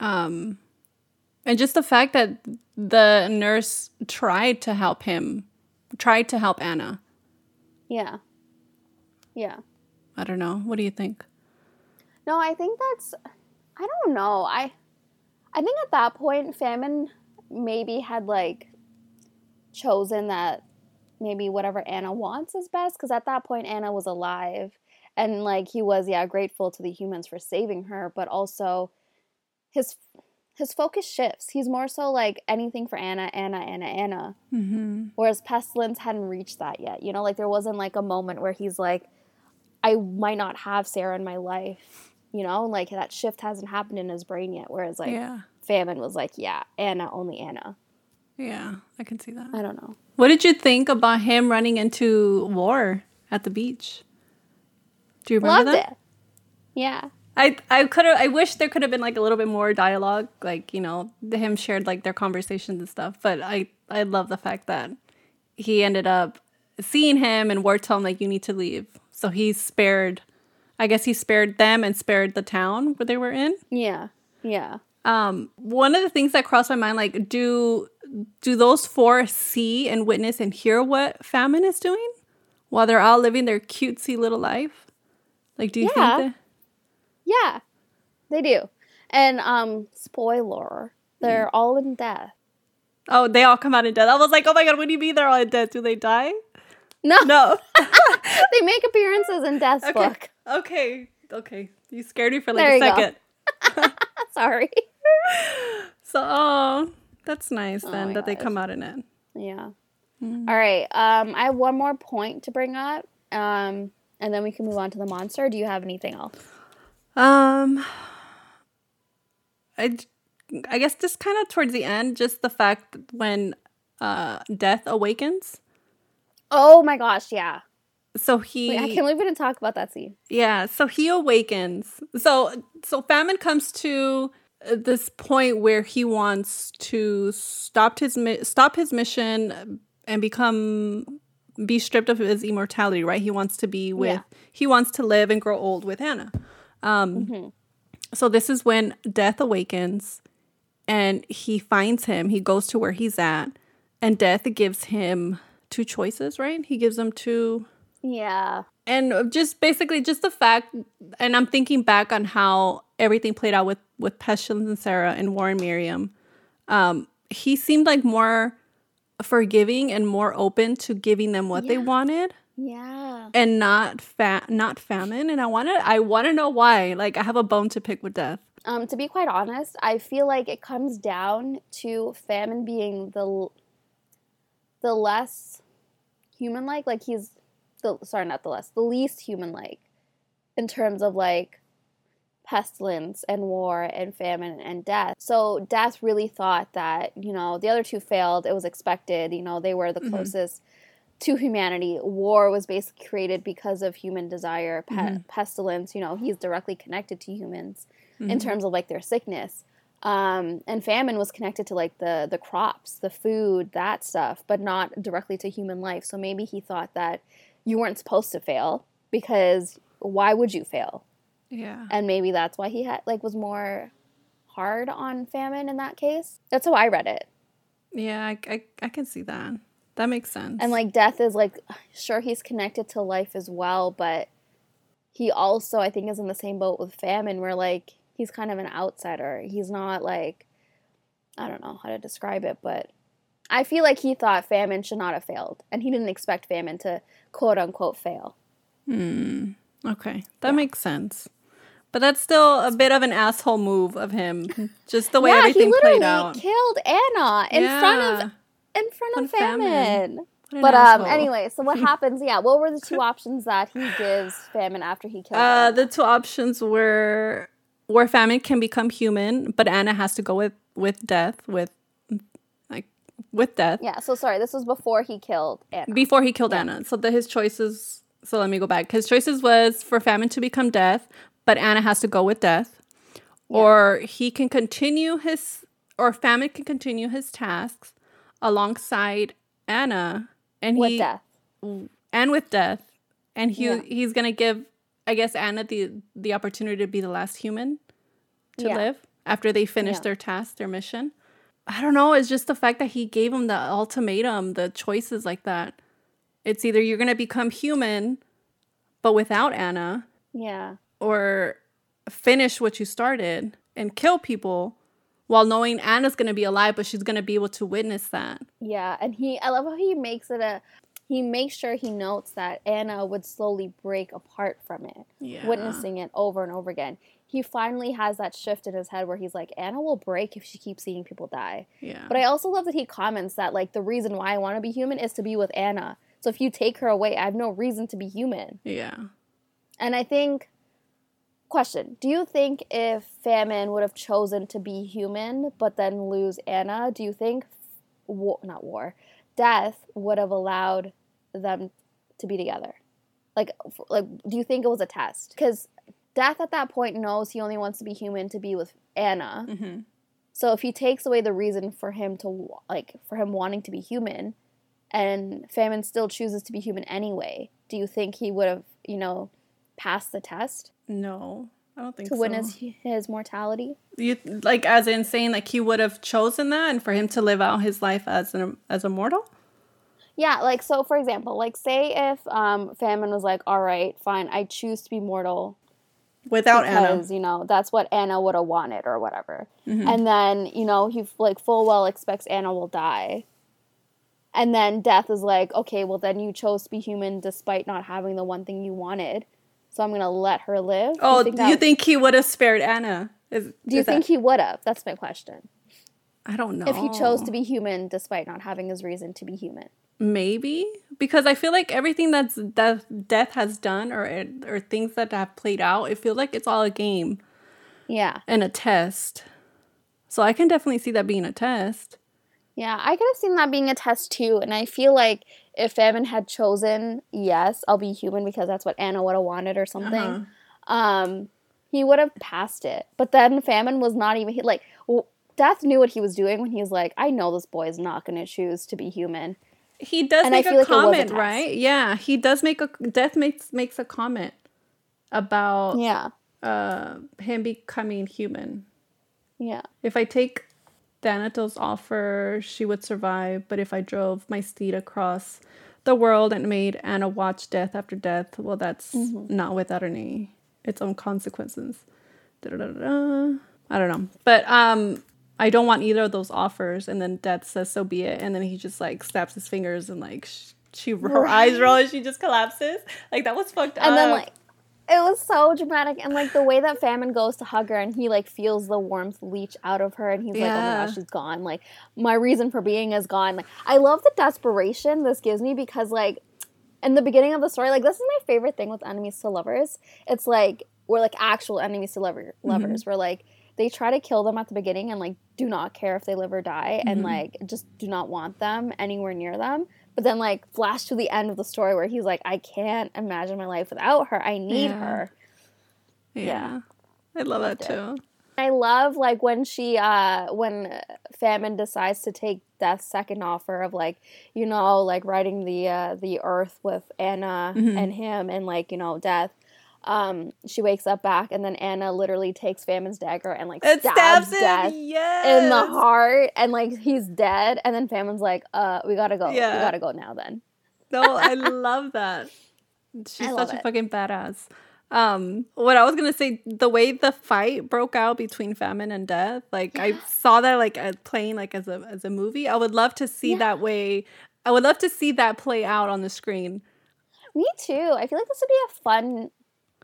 Um, and just the fact that the nurse tried to help him, tried to help Anna, Yeah. Yeah. I don't know. What do you think? No, I think that's I don't know. I I think at that point famine maybe had like chosen that maybe whatever Anna wants is best cuz at that point Anna was alive and like he was yeah grateful to the humans for saving her, but also his his focus shifts. He's more so like anything for Anna, Anna, Anna, Anna. Mm-hmm. Whereas Pestilence hadn't reached that yet. You know, like there wasn't like a moment where he's like, I might not have Sarah in my life. You know, like that shift hasn't happened in his brain yet. Whereas like Yeah. Famine was like, yeah, Anna, only Anna. Yeah, I can see that. I don't know. What did you think about him running into war at the beach? Do you remember Loved that? it. Yeah. I I could have I wish there could have been like a little bit more dialogue, like you know, the him shared like their conversations and stuff. But I I love the fact that he ended up seeing him and War told him like you need to leave. So he spared, I guess he spared them and spared the town where they were in. Yeah. Yeah. Um, one of the things that crossed my mind, like, do do those four see and witness and hear what famine is doing while they're all living their cutesy little life? Like, do you Yeah. think that? Yeah. They do. And um spoiler, they're Mm. all in death. Oh, they all come out in death. I was like, oh my god, what do you mean they're all in death? Do they die? No, No. they make appearances in Death's okay. book. Okay. Okay. You scared me for like There a second. Sorry. So, oh, that's nice Oh then that they come out in it. Yeah. Mm. All right. Um, I have one more point to bring up. Um, and then we can move on to the monster. Do you have anything else? Um, I, I guess just kind of towards the end, just the fact that when uh, death awakens. Oh my gosh, yeah. So he, Wait, I can't believe we didn't talk about that scene. yeah. So he awakens. So so famine comes to this point where he wants to stop his mi- stop his mission and become be stripped of his immortality. Right. He wants to be with. Yeah. He wants to live and grow old with Anna. Um, Mhm. So this is when Death awakens and he finds him. He goes to where he's at and Death gives him two choices, right? He gives him two Yeah. and just basically just the fact and I'm thinking back on how everything played out with with Pestilence and Sarah and War and Miriam. Um he seemed like more forgiving and more open to giving them what they wanted Yeah. and not fat not famine and I want to I want to know why. Like I have a bone to pick with Death. Um, to be quite honest, I feel like it comes down to Famine being the l- the less human like. Like he's the sorry, not the less, the least human like in terms of like pestilence and war and famine and death. So Death really thought that, you know, the other two failed. It was expected, you know, they were the Mhm. closest to humanity. War was basically created because of human desire. Pe- Mhm. Pestilence, you know, he's directly connected to humans in Mhm. terms of like their sickness. Um, and famine was connected to like the the crops, the food, that stuff, but not directly to human life. So maybe he thought that you weren't supposed to fail because why would you fail? Yeah. And maybe that's why he had like was more hard on famine in that case. That's how I read it. Yeah, I, I, I can see that. That makes sense. And like death is like sure he's connected to life as well, but he also I think is in the same boat with famine where like he's kind of an outsider. He's not like I don't know how to describe it, but I feel like he thought famine should not have failed and he didn't expect famine to quote unquote fail. Hmm. Okay, that Yeah. makes sense. But that's still a bit of an asshole move of him. Just the way yeah, everything he literally played out. killed Anna in front of in front On of famine. Famine. What an But um, anyway, so what happens? Yeah, what were the two options that he gives famine after he killed? Uh, Anna? the two options were where famine can become human, but Anna has to go with with death, with like with death yeah. So sorry, this was before he killed Anna. before he killed Yeah. Anna. So the, his choices. So let me go back. His choices was for famine to become death, but Anna has to go with death, Yeah. or he can continue his, or famine can continue his tasks alongside Anna, and with he death. and with death, and he Yeah. he's gonna give, I guess, Anna the the opportunity to be the last human to Yeah. live after they finish their task, their mission. I don't know. It's just the fact that he gave him the ultimatum, the choices like that. It's either you're gonna become human, but without Anna, Yeah. Or finish what you started and kill people while knowing Anna's gonna be alive, but she's gonna be able to witness that. Yeah, and he I love how he makes it a he makes sure he notes that Anna would slowly break apart from it, Yeah. witnessing it over and over again. He finally has that shift in his head where he's like, Anna will break if she keeps seeing people die. Yeah. But I also love that he comments that like the reason why I want to be human is to be with Anna. So if you take her away, I have no reason to be human. yeah. And I think question, do you think if Famine would have chosen to be human but then lose Anna, do you think war, not war, death would have allowed them to be together? Like like do you think it was a test? Cuz Death at that point knows he only wants to be human to be with Anna. hmm So if he takes away the reason for him to like for him wanting to be human, and Famine still chooses to be human anyway, do you think he would have you know passed the test No, I don't think to so. witness his mortality? You like as in saying like he would have chosen that, and for him to live out his life as an as a mortal. Yeah, like so. For example, like say if um, Famine was like, "All right, fine, I choose to be mortal Without Anna, because you know that's what Anna would have wanted or whatever," Mhm. and then you know he like full well expects Anna will die. And then death is like, okay, well then you chose to be human despite not having the one thing you wanted, so I'm gonna let her live. Do oh, think you think he would have spared Anna? Is, Do you is that- think he would have? That's my question. I don't know. If he chose to be human despite not having his reason to be human. maybe because I feel like everything that's that death has done or or things that have played out, it feels like it's all a game Yeah. and a test. So I can definitely see that being a test. Yeah, I could have seen that being a test too. And I feel like if Evan had chosen, yes, I'll be human because that's what Anna would have wanted or something, Uh-huh. um, he would have passed it. But then Famine was not even, he, like, Death knew what he was doing when he was like, I know this boy is not going to choose to be human. He does And I make feel a like was a comment, right? Yeah, he does make a death makes makes a comment about Yeah. uh him becoming human. Yeah. If I take Thanatos' offer, she would survive, but if I drove my steed across the world and made Anna watch death after death, well, that's Mm-hmm. not without any its own consequences. Da-da-da-da. I don't know, but um, I don't want either of those offers. And then Death says, "So be it," and then he just like snaps his fingers and like sh- she her eyes roll and she just collapses. Like that was fucked up. And then, like, it was so dramatic. And, like, the way that Famine goes to hug her and he, like, feels the warmth leach out of her and he's like, oh Yeah. my gosh, she's gone. Like, my reason for being is gone. Like, I love the desperation this gives me because, like, in the beginning of the story, like, this is my favorite thing with enemies to lovers. It's like, we're like actual enemies to lover, mm-hmm. lovers. We're like, they try to kill them at the beginning and, like, do not care if they live or die and, mm-hmm. like, just do not want them anywhere near them. But then, like, flash to the end of the story where he's like, I can't imagine my life without her. I need Yeah. her. yeah. I love that too. I love like when she uh when Famine decides to take Death's second offer of like you know like riding the uh the earth with Anna Mhm. and him and like you know Death. Um, she wakes up back and then Anna literally takes Famine's dagger and like It stabs, stabs him. Death Yes. in the heart and like he's dead and then Famine's like uh we gotta go Yeah. we gotta go now then No, I love that. She's love such a it. fucking badass. Um, what I was gonna say, the way the fight broke out between famine and death, like I saw that like playing like as a as a movie. I would love to see Yeah. that way. I would love to see that play out on the screen. me too I feel like this would be a fun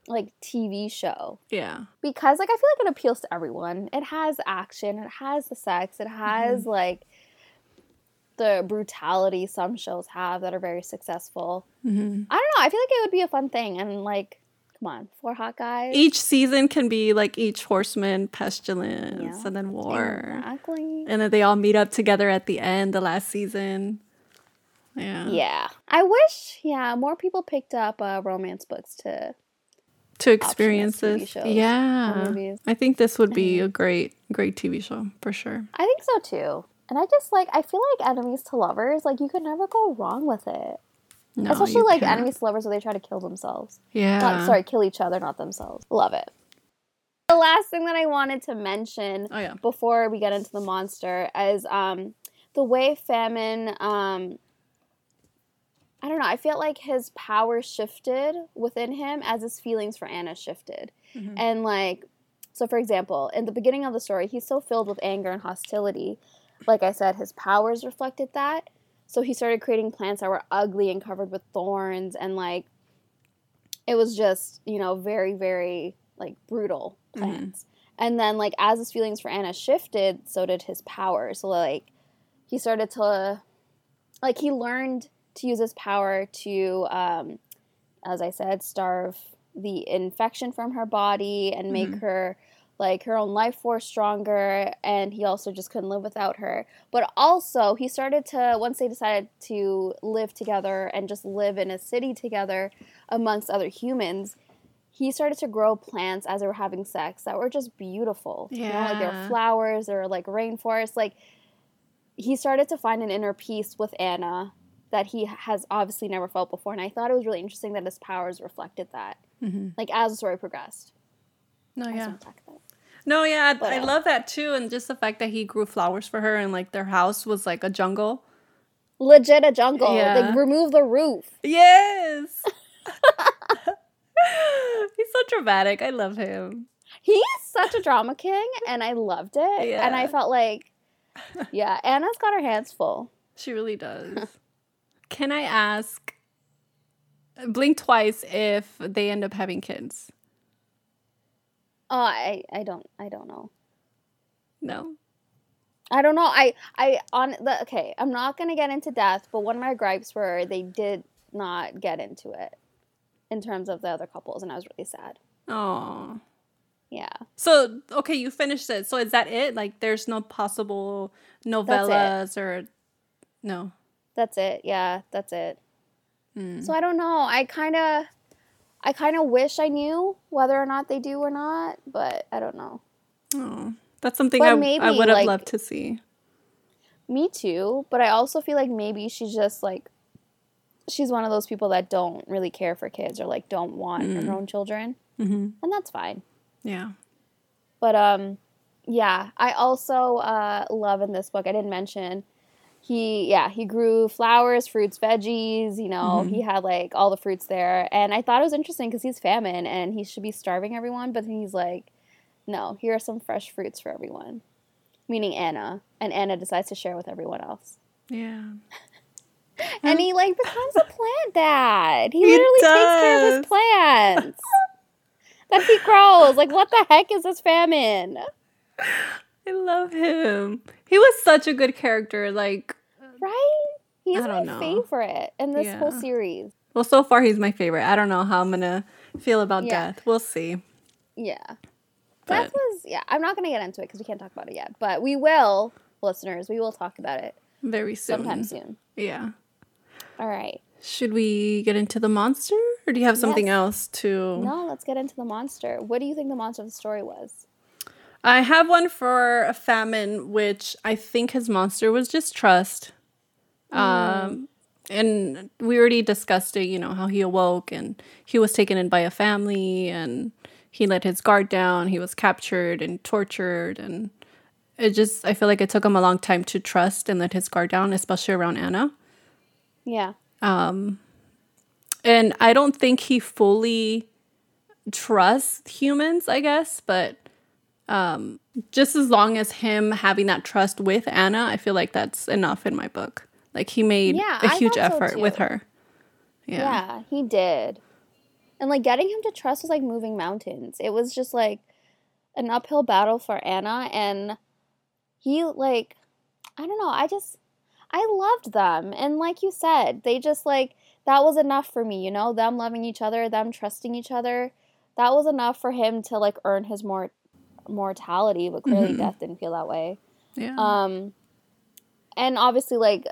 like TV show Yeah, because like I feel like it appeals to everyone. It has action, it has the sex, it has Mm-hmm. like the brutality some shows have that are very successful. hmm I don't know. I feel like it would be a fun thing and like come on, four hot guys. each season can be like each horseman, pestilence, Yeah. and then war, Exactly. and then they all meet up together at the end, the last season. Yeah, Yeah. I wish yeah, more people picked up uh, romance books to to TV experiences. shows Yeah. I think this would be a great, great TV show for sure. I think so too. And I just like I feel like enemies to lovers, like you could never go wrong with it. No, Especially like can't. enemies to lovers where they try to kill themselves. Yeah. Not, sorry, kill each other, not themselves. Love it. The last thing that I wanted to mention Oh yeah. before we get into the monster is um, the way famine um, I don't know. I feel like his power shifted within him as his feelings for Anna shifted. Mhm. And like, so for example, in the beginning of the story, he's so filled with anger and hostility. Like I said, his powers reflected that. So he started creating plants that were ugly and covered with thorns, and like, it was just you know very very like brutal Mhm. plants. And then like as his feelings for Anna shifted, so did his power. So like, he started to, like, he learned to use his power to, um, as I said, starve the infection from her body and make Mhm. her like her own life force stronger and he also just couldn't live without her but also he started to once they decided to live together and just live in a city together amongst other humans he started to grow plants as they were having sex that were just beautiful you know like they were Yeah. flowers or like rainforests like he started to find an inner peace with anna that he has obviously never felt before and i thought it was really interesting that his powers reflected that Mm-hmm. like as the story progressed No, yeah. wanna talk about it. No, yeah, But, I uh, love that too, and just the fact that he grew flowers for her, and like their house was like a jungle. legit a jungle Yeah. like remove the roof Yes. He's so dramatic. I love him. He's such a drama king, and I loved it. And I felt like, yeah, Anna's got her hands full. She really does. Can I ask? Blink twice if they end up having kids. Oh, I, I don't, I don't know. No. I don't know. I, I on the okay. I'm not gonna get into death, but one of my gripes were they did not get into it in terms of the other couples, and I was really sad. Oh. Yeah, So okay, you finished it. So is that it? Like, there's no possible novellas or no. That's it. Yeah, that's it. Hmm. So I don't know. I kind of, I kind of wish I knew whether or not they do or not, but I don't know. Oh, that's something But I, I would have like- loved to see. Me too, but I also feel like maybe she's just like she's one of those people that don't really care for kids or like don't want Mm. her own children, hmm and that's fine. Yeah. But um yeah, I also uh love in this book I didn't mention he yeah, he grew flowers, fruits, veggies, you know, Mhm. he had like all the fruits there and I thought it was interesting cuz he's famine and he should be starving everyone, but then he's like no, here are some fresh fruits for everyone. Meaning Anna, and Anna decides to share with everyone else. Yeah. And he like becomes a plant dad. He, He literally takes care of his plants. that he grows. Like what the heck is this famine? I love him. He was such a good character. Like, Right? He's my know. favorite in this whole series. well, so far he's my favorite. I don't know how I'm gonna feel about Yeah. death. We'll see. Yeah. But That was yeah, I'm not gonna get into it because we can't talk about it yet. But we will, listeners, we will talk about it very soon. sometime soon. Yeah. All right. Should we get into the monster, or do you have something Yes. else to? No, let's get into the monster. What do you think the monster of the story was? I have one for a famine, which I think his monster was just trust. Um, and we already discussed it, you know, how he awoke and he was taken in by a family and he let his guard down. He was captured and tortured. And it just, I feel like it took him a long time to trust and let his guard down, especially around Anna. Yeah. Um, and I don't think he fully trusts humans, I guess, but um, just as long as him having that trust with Anna, I feel like that's enough in my book. Like he made Yeah, a huge thought so effort with her. Yeah. Yeah. he did. And like getting him to trust was like moving mountains. It was just like an uphill battle for Anna and he like I don't know, I just I loved them. And like you said, they just like that was enough for me, you know, them loving each other, them trusting each other. That was enough for him to like earn his more mortality, but clearly Mhm. death didn't feel that way. Yeah. Um, and obviously, like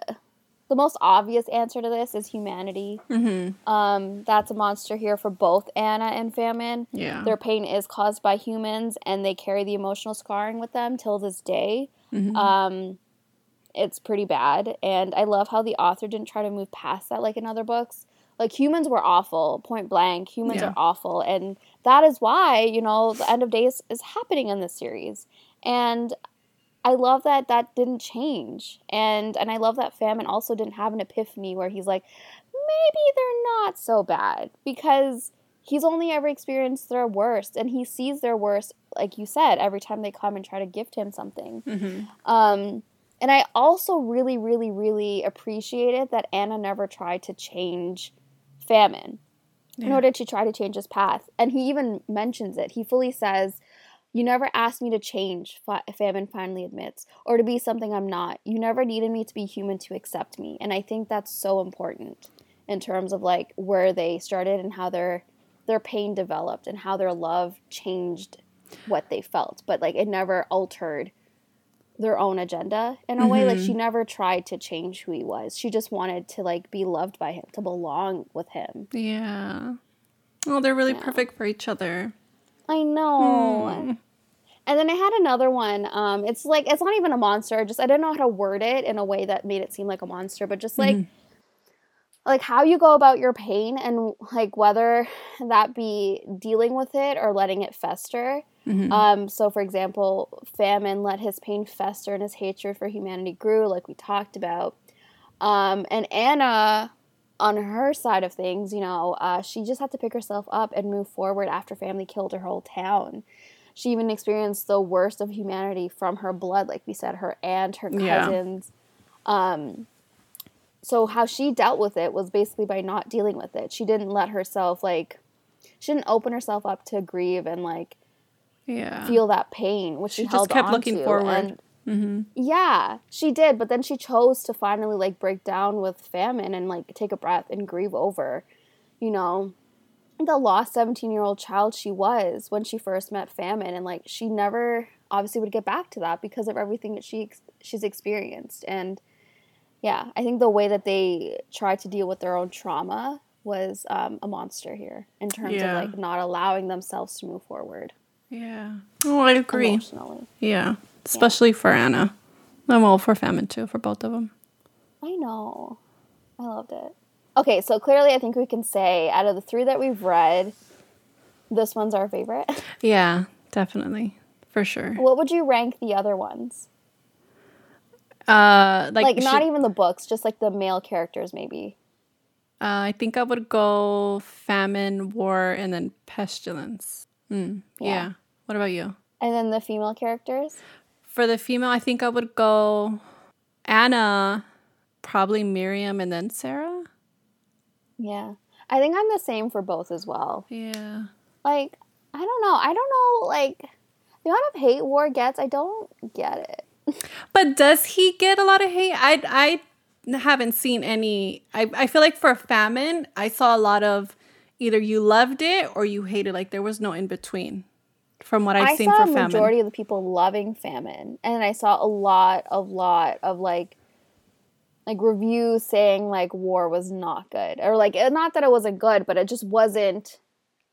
the most obvious answer to this is humanity. hmm Um, that's a monster here for both Anna and Famine. Yeah. Their pain is caused by humans, and they carry the emotional scarring with them till this day. Mhm. Um, it's pretty bad, and I love how the author didn't try to move past that like in other books. Like humans were awful, point blank. Humans Yeah. are awful, and that is why you know the end of days is happening in this series. And I love that that didn't change, and and I love that Famine also didn't have an epiphany where he's like, maybe they're not so bad because he's only ever experienced their worst and he sees their worst like you said every time they come and try to gift him something Mm-hmm. um, and i also really really really appreciated that anna never tried to change famine Yeah. nor did she try to change his path and he even mentions it he fully says you never asked me to change Fa- famine finally admits or to be something i'm not. You never needed me to be human to accept me and i think that's so important in terms of like where they started and how their their pain developed and how their love changed what they felt. But like it never altered their own agenda in a way. Like she mm-hmm. never tried to change who he was. She just wanted to like be loved by him to belong with him. Yeah. Oh, they're really perfect for each other. i know hmm. And then i had another one um it's like it's not even a monster just i didn't know how to word it in a way that made it seem like a monster but just like like how you go about your pain and like whether that be dealing with it or letting it fester. Um so for example famine let his pain fester and his hatred for humanity grew like we talked about. Um and anna on her side of things you know uh, she just had to pick herself up and move forward after Famine killed her whole town she even experienced the worst of humanity from her blood like we said her aunt her Yeah. cousins um so how she dealt with it was basically by not dealing with it she didn't let herself like she didn't open herself up to grieve and like Yeah. feel that pain which she, She just held kept on looking to, forward. mm-hmm. yeah she did but then she chose to finally like break down with famine and like take a breath and grieve over you know the lost 17 year old child she was when she first met famine and like she never obviously would get back to that because of everything that she ex- she's experienced and yeah i think the way that they tried to deal with their own trauma was um, a monster here in terms Yeah. of like not allowing themselves to move forward Yeah. Oh, I agree. emotionally Yeah. Especially for Anna. i'm all for Famine too, for both of them. I know. I loved it. Okay, so clearly I think we can say out of the three that we've read, this one's our favorite. Yeah, definitely. For sure. What would you rank the other ones? Uh, like, Like, not should- even the books, just like the male characters, maybe. uh, I think I would go famine, war, and then pestilence. Mm, yeah. Yeah. What about you? And then the female characters? For the female, I think I would go Anna, probably Miriam, and then Sarah. Yeah. I think I'm the same for both as well. Yeah. Like, I don't know. I don't know, like, the amount of hate War gets, I don't get it. But does he get a lot of hate? I I haven't seen any. I I feel like for famine, I saw a lot of either you loved it or you hated. Like there was no in between. From what I've I seen saw for a famine. majority of the people loving famine, and I saw a lot, of lot of like, like reviews saying like war was not good, or like eh, not that it wasn't good, but it just wasn't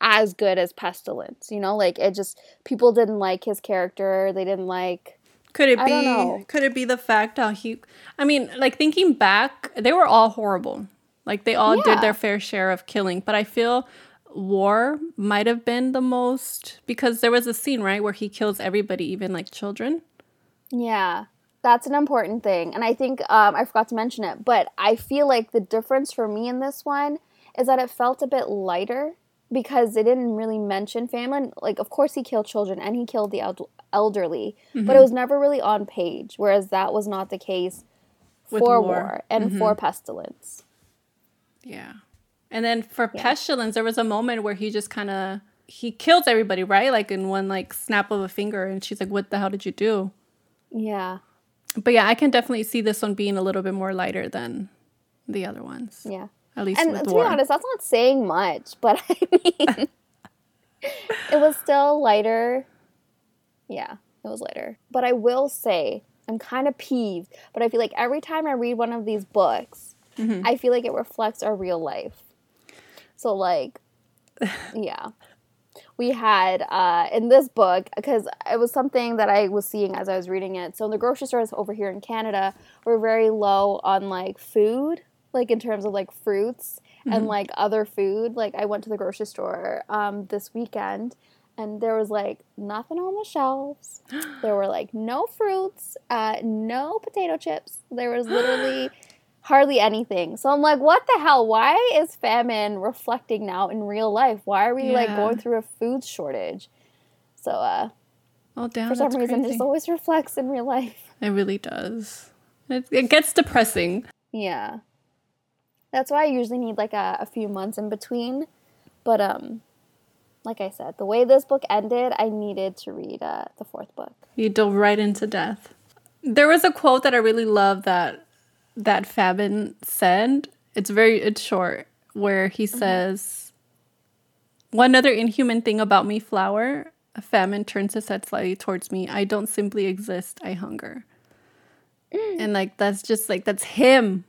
as good as pestilence. You know, like it just people didn't like his character. They didn't like. Could it be? Could it be the fact how he? I mean, like thinking back, they were all horrible. Like they all Yeah. did their fair share of killing. But I feel war might have been the most because there was a scene right where he kills everybody, even like children. Yeah, that's an important thing, and I think um, I forgot to mention it, but I feel like the difference for me in this one is that it felt a bit lighter because they didn't really mention family. Like, of course, he killed children and he killed the el- elderly, but it was never really on page. Whereas that was not the case With for war. war, and for pestilence. Yeah. And then for pestilence, there was a moment where he just kind of he kills everybody, right? Like in one like snap of a finger, and she's like, "What the hell did you do?" Yeah, But yeah, I can definitely see this one being a little bit more lighter than the other ones. yeah. At least And with to war. be honest, that's not saying much, but I mean, it was still lighter. Yeah, it was lighter. But I will say, I'm kind of peeved, but I feel like every time I read one of these books, Mm-hmm. I feel like it reflects our real life. So, like, yeah. We had uh, in this book, because it was something that I was seeing as I was reading it. So, in the grocery stores over here in Canada, we're very low on like food, like in terms of like fruits and like other food. Like, I went to the grocery store um, this weekend and there was like nothing on the shelves. There were like no fruits, uh, no potato chips. There was literally hardly anything. So I'm like, what the hell? Why is famine reflecting now in real life? Why are we like going through a food shortage? So uh, Oh damn. for some reason, it just always reflects in real life. It really does. It, it gets depressing. Yeah. That's why I usually need like a, a few months in between. But um like I said, the way this book ended, I needed to read uh, the fourth book. You dove right into death. There was a quote that I really love that that Famine said. It's very it's short where he mm-hmm. says one other inhuman thing about me, flower. A famine turns his head slightly towards me. I don't simply exist, I hunger. Mm. And like that's just like that's him,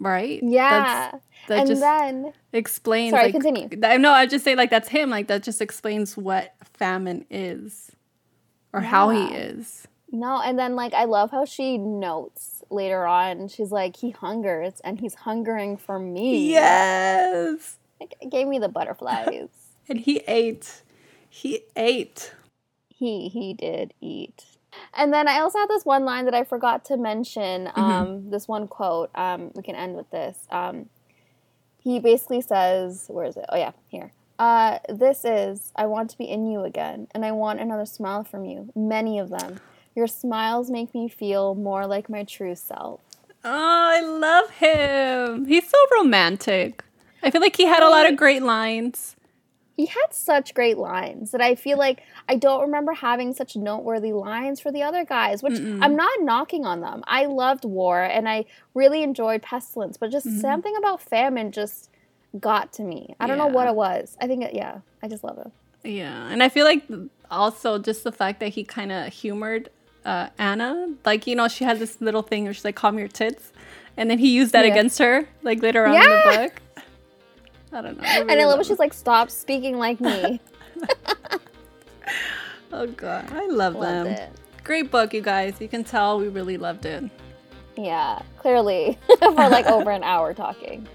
right? Yeah. That's, that and just then explains Sorry, like, continue. I know I just say like that's him, like that just explains what famine is or how he is. no, and then like I love how she notes later on. She's like, he hungers and he's hungering for me. Yes. It gave me the butterflies. And he ate. He ate. he he did eat. And then I also had this one line that I forgot to mention. Um, this one quote. Um, we can end with this. Um, he basically says, "Where is it? Oh yeah, here. Uh, this is I want to be in you again, and I want another smile from you. Many of them. Your smiles make me feel more like my true self." Oh, I love him. He's so romantic. I feel like he had a lot of great lines. He had such great lines that I feel like I don't remember having such noteworthy lines for the other guys, which I'm not knocking on them. I loved War and I really enjoyed Pestilence, but just mm-hmm. something about famine just got to me. I don't know what it was. I think, it, yeah, I just love him. Yeah, and I feel like also just the fact that he kind of humored uh, Anna, like you know, she had this little thing where she's like, "Call me your tits," and then he used that Yeah. against her, like later on in the book. I don't know. I And I really love when she's like, stop speaking like me. Oh god, I love Loved them. it. Great book, you guys. You can tell we really loved it. Yeah, clearly for like over an hour talking.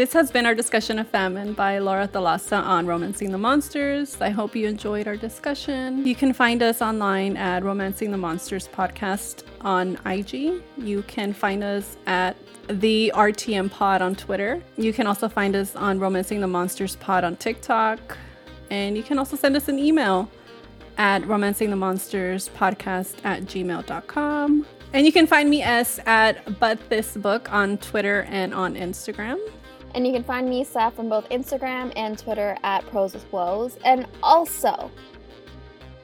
This has been our discussion of famine by Laura Thalassa on Romancing the Monsters. I hope you enjoyed our discussion. You can find us online at Romancing the Monsters podcast on IG. You can find us at the RTM Pod on Twitter. You can also find us on Romancing the Monsters Pod on TikTok. And you can also send us an email at romancing the monsters podcast at gmail.com and you can find me s at but this book on twitter and on instagram And you can find me, Seth, on both Instagram and Twitter at Pros with Woes. And also,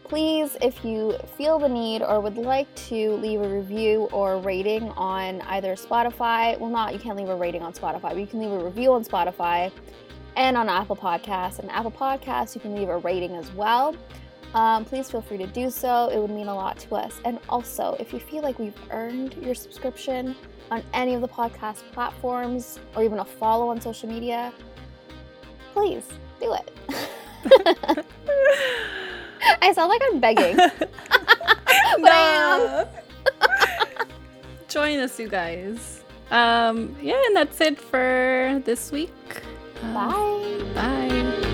please, if you feel the need or would like to leave a review or rating on either Spotify, well, not, you can't leave a rating on Spotify, but you can leave a review on Spotify and on Apple Podcasts. And Apple Podcasts, you can leave a rating as well. Um, please feel free to do so. It would mean a lot to us. And also, if you feel like we've earned your subscription on any of the podcast platforms or even a follow on social media, please do it. I sound like I'm begging. but I am. Join us, you guys. Um, yeah, and that's it for this week. Uh, Bye. Bye.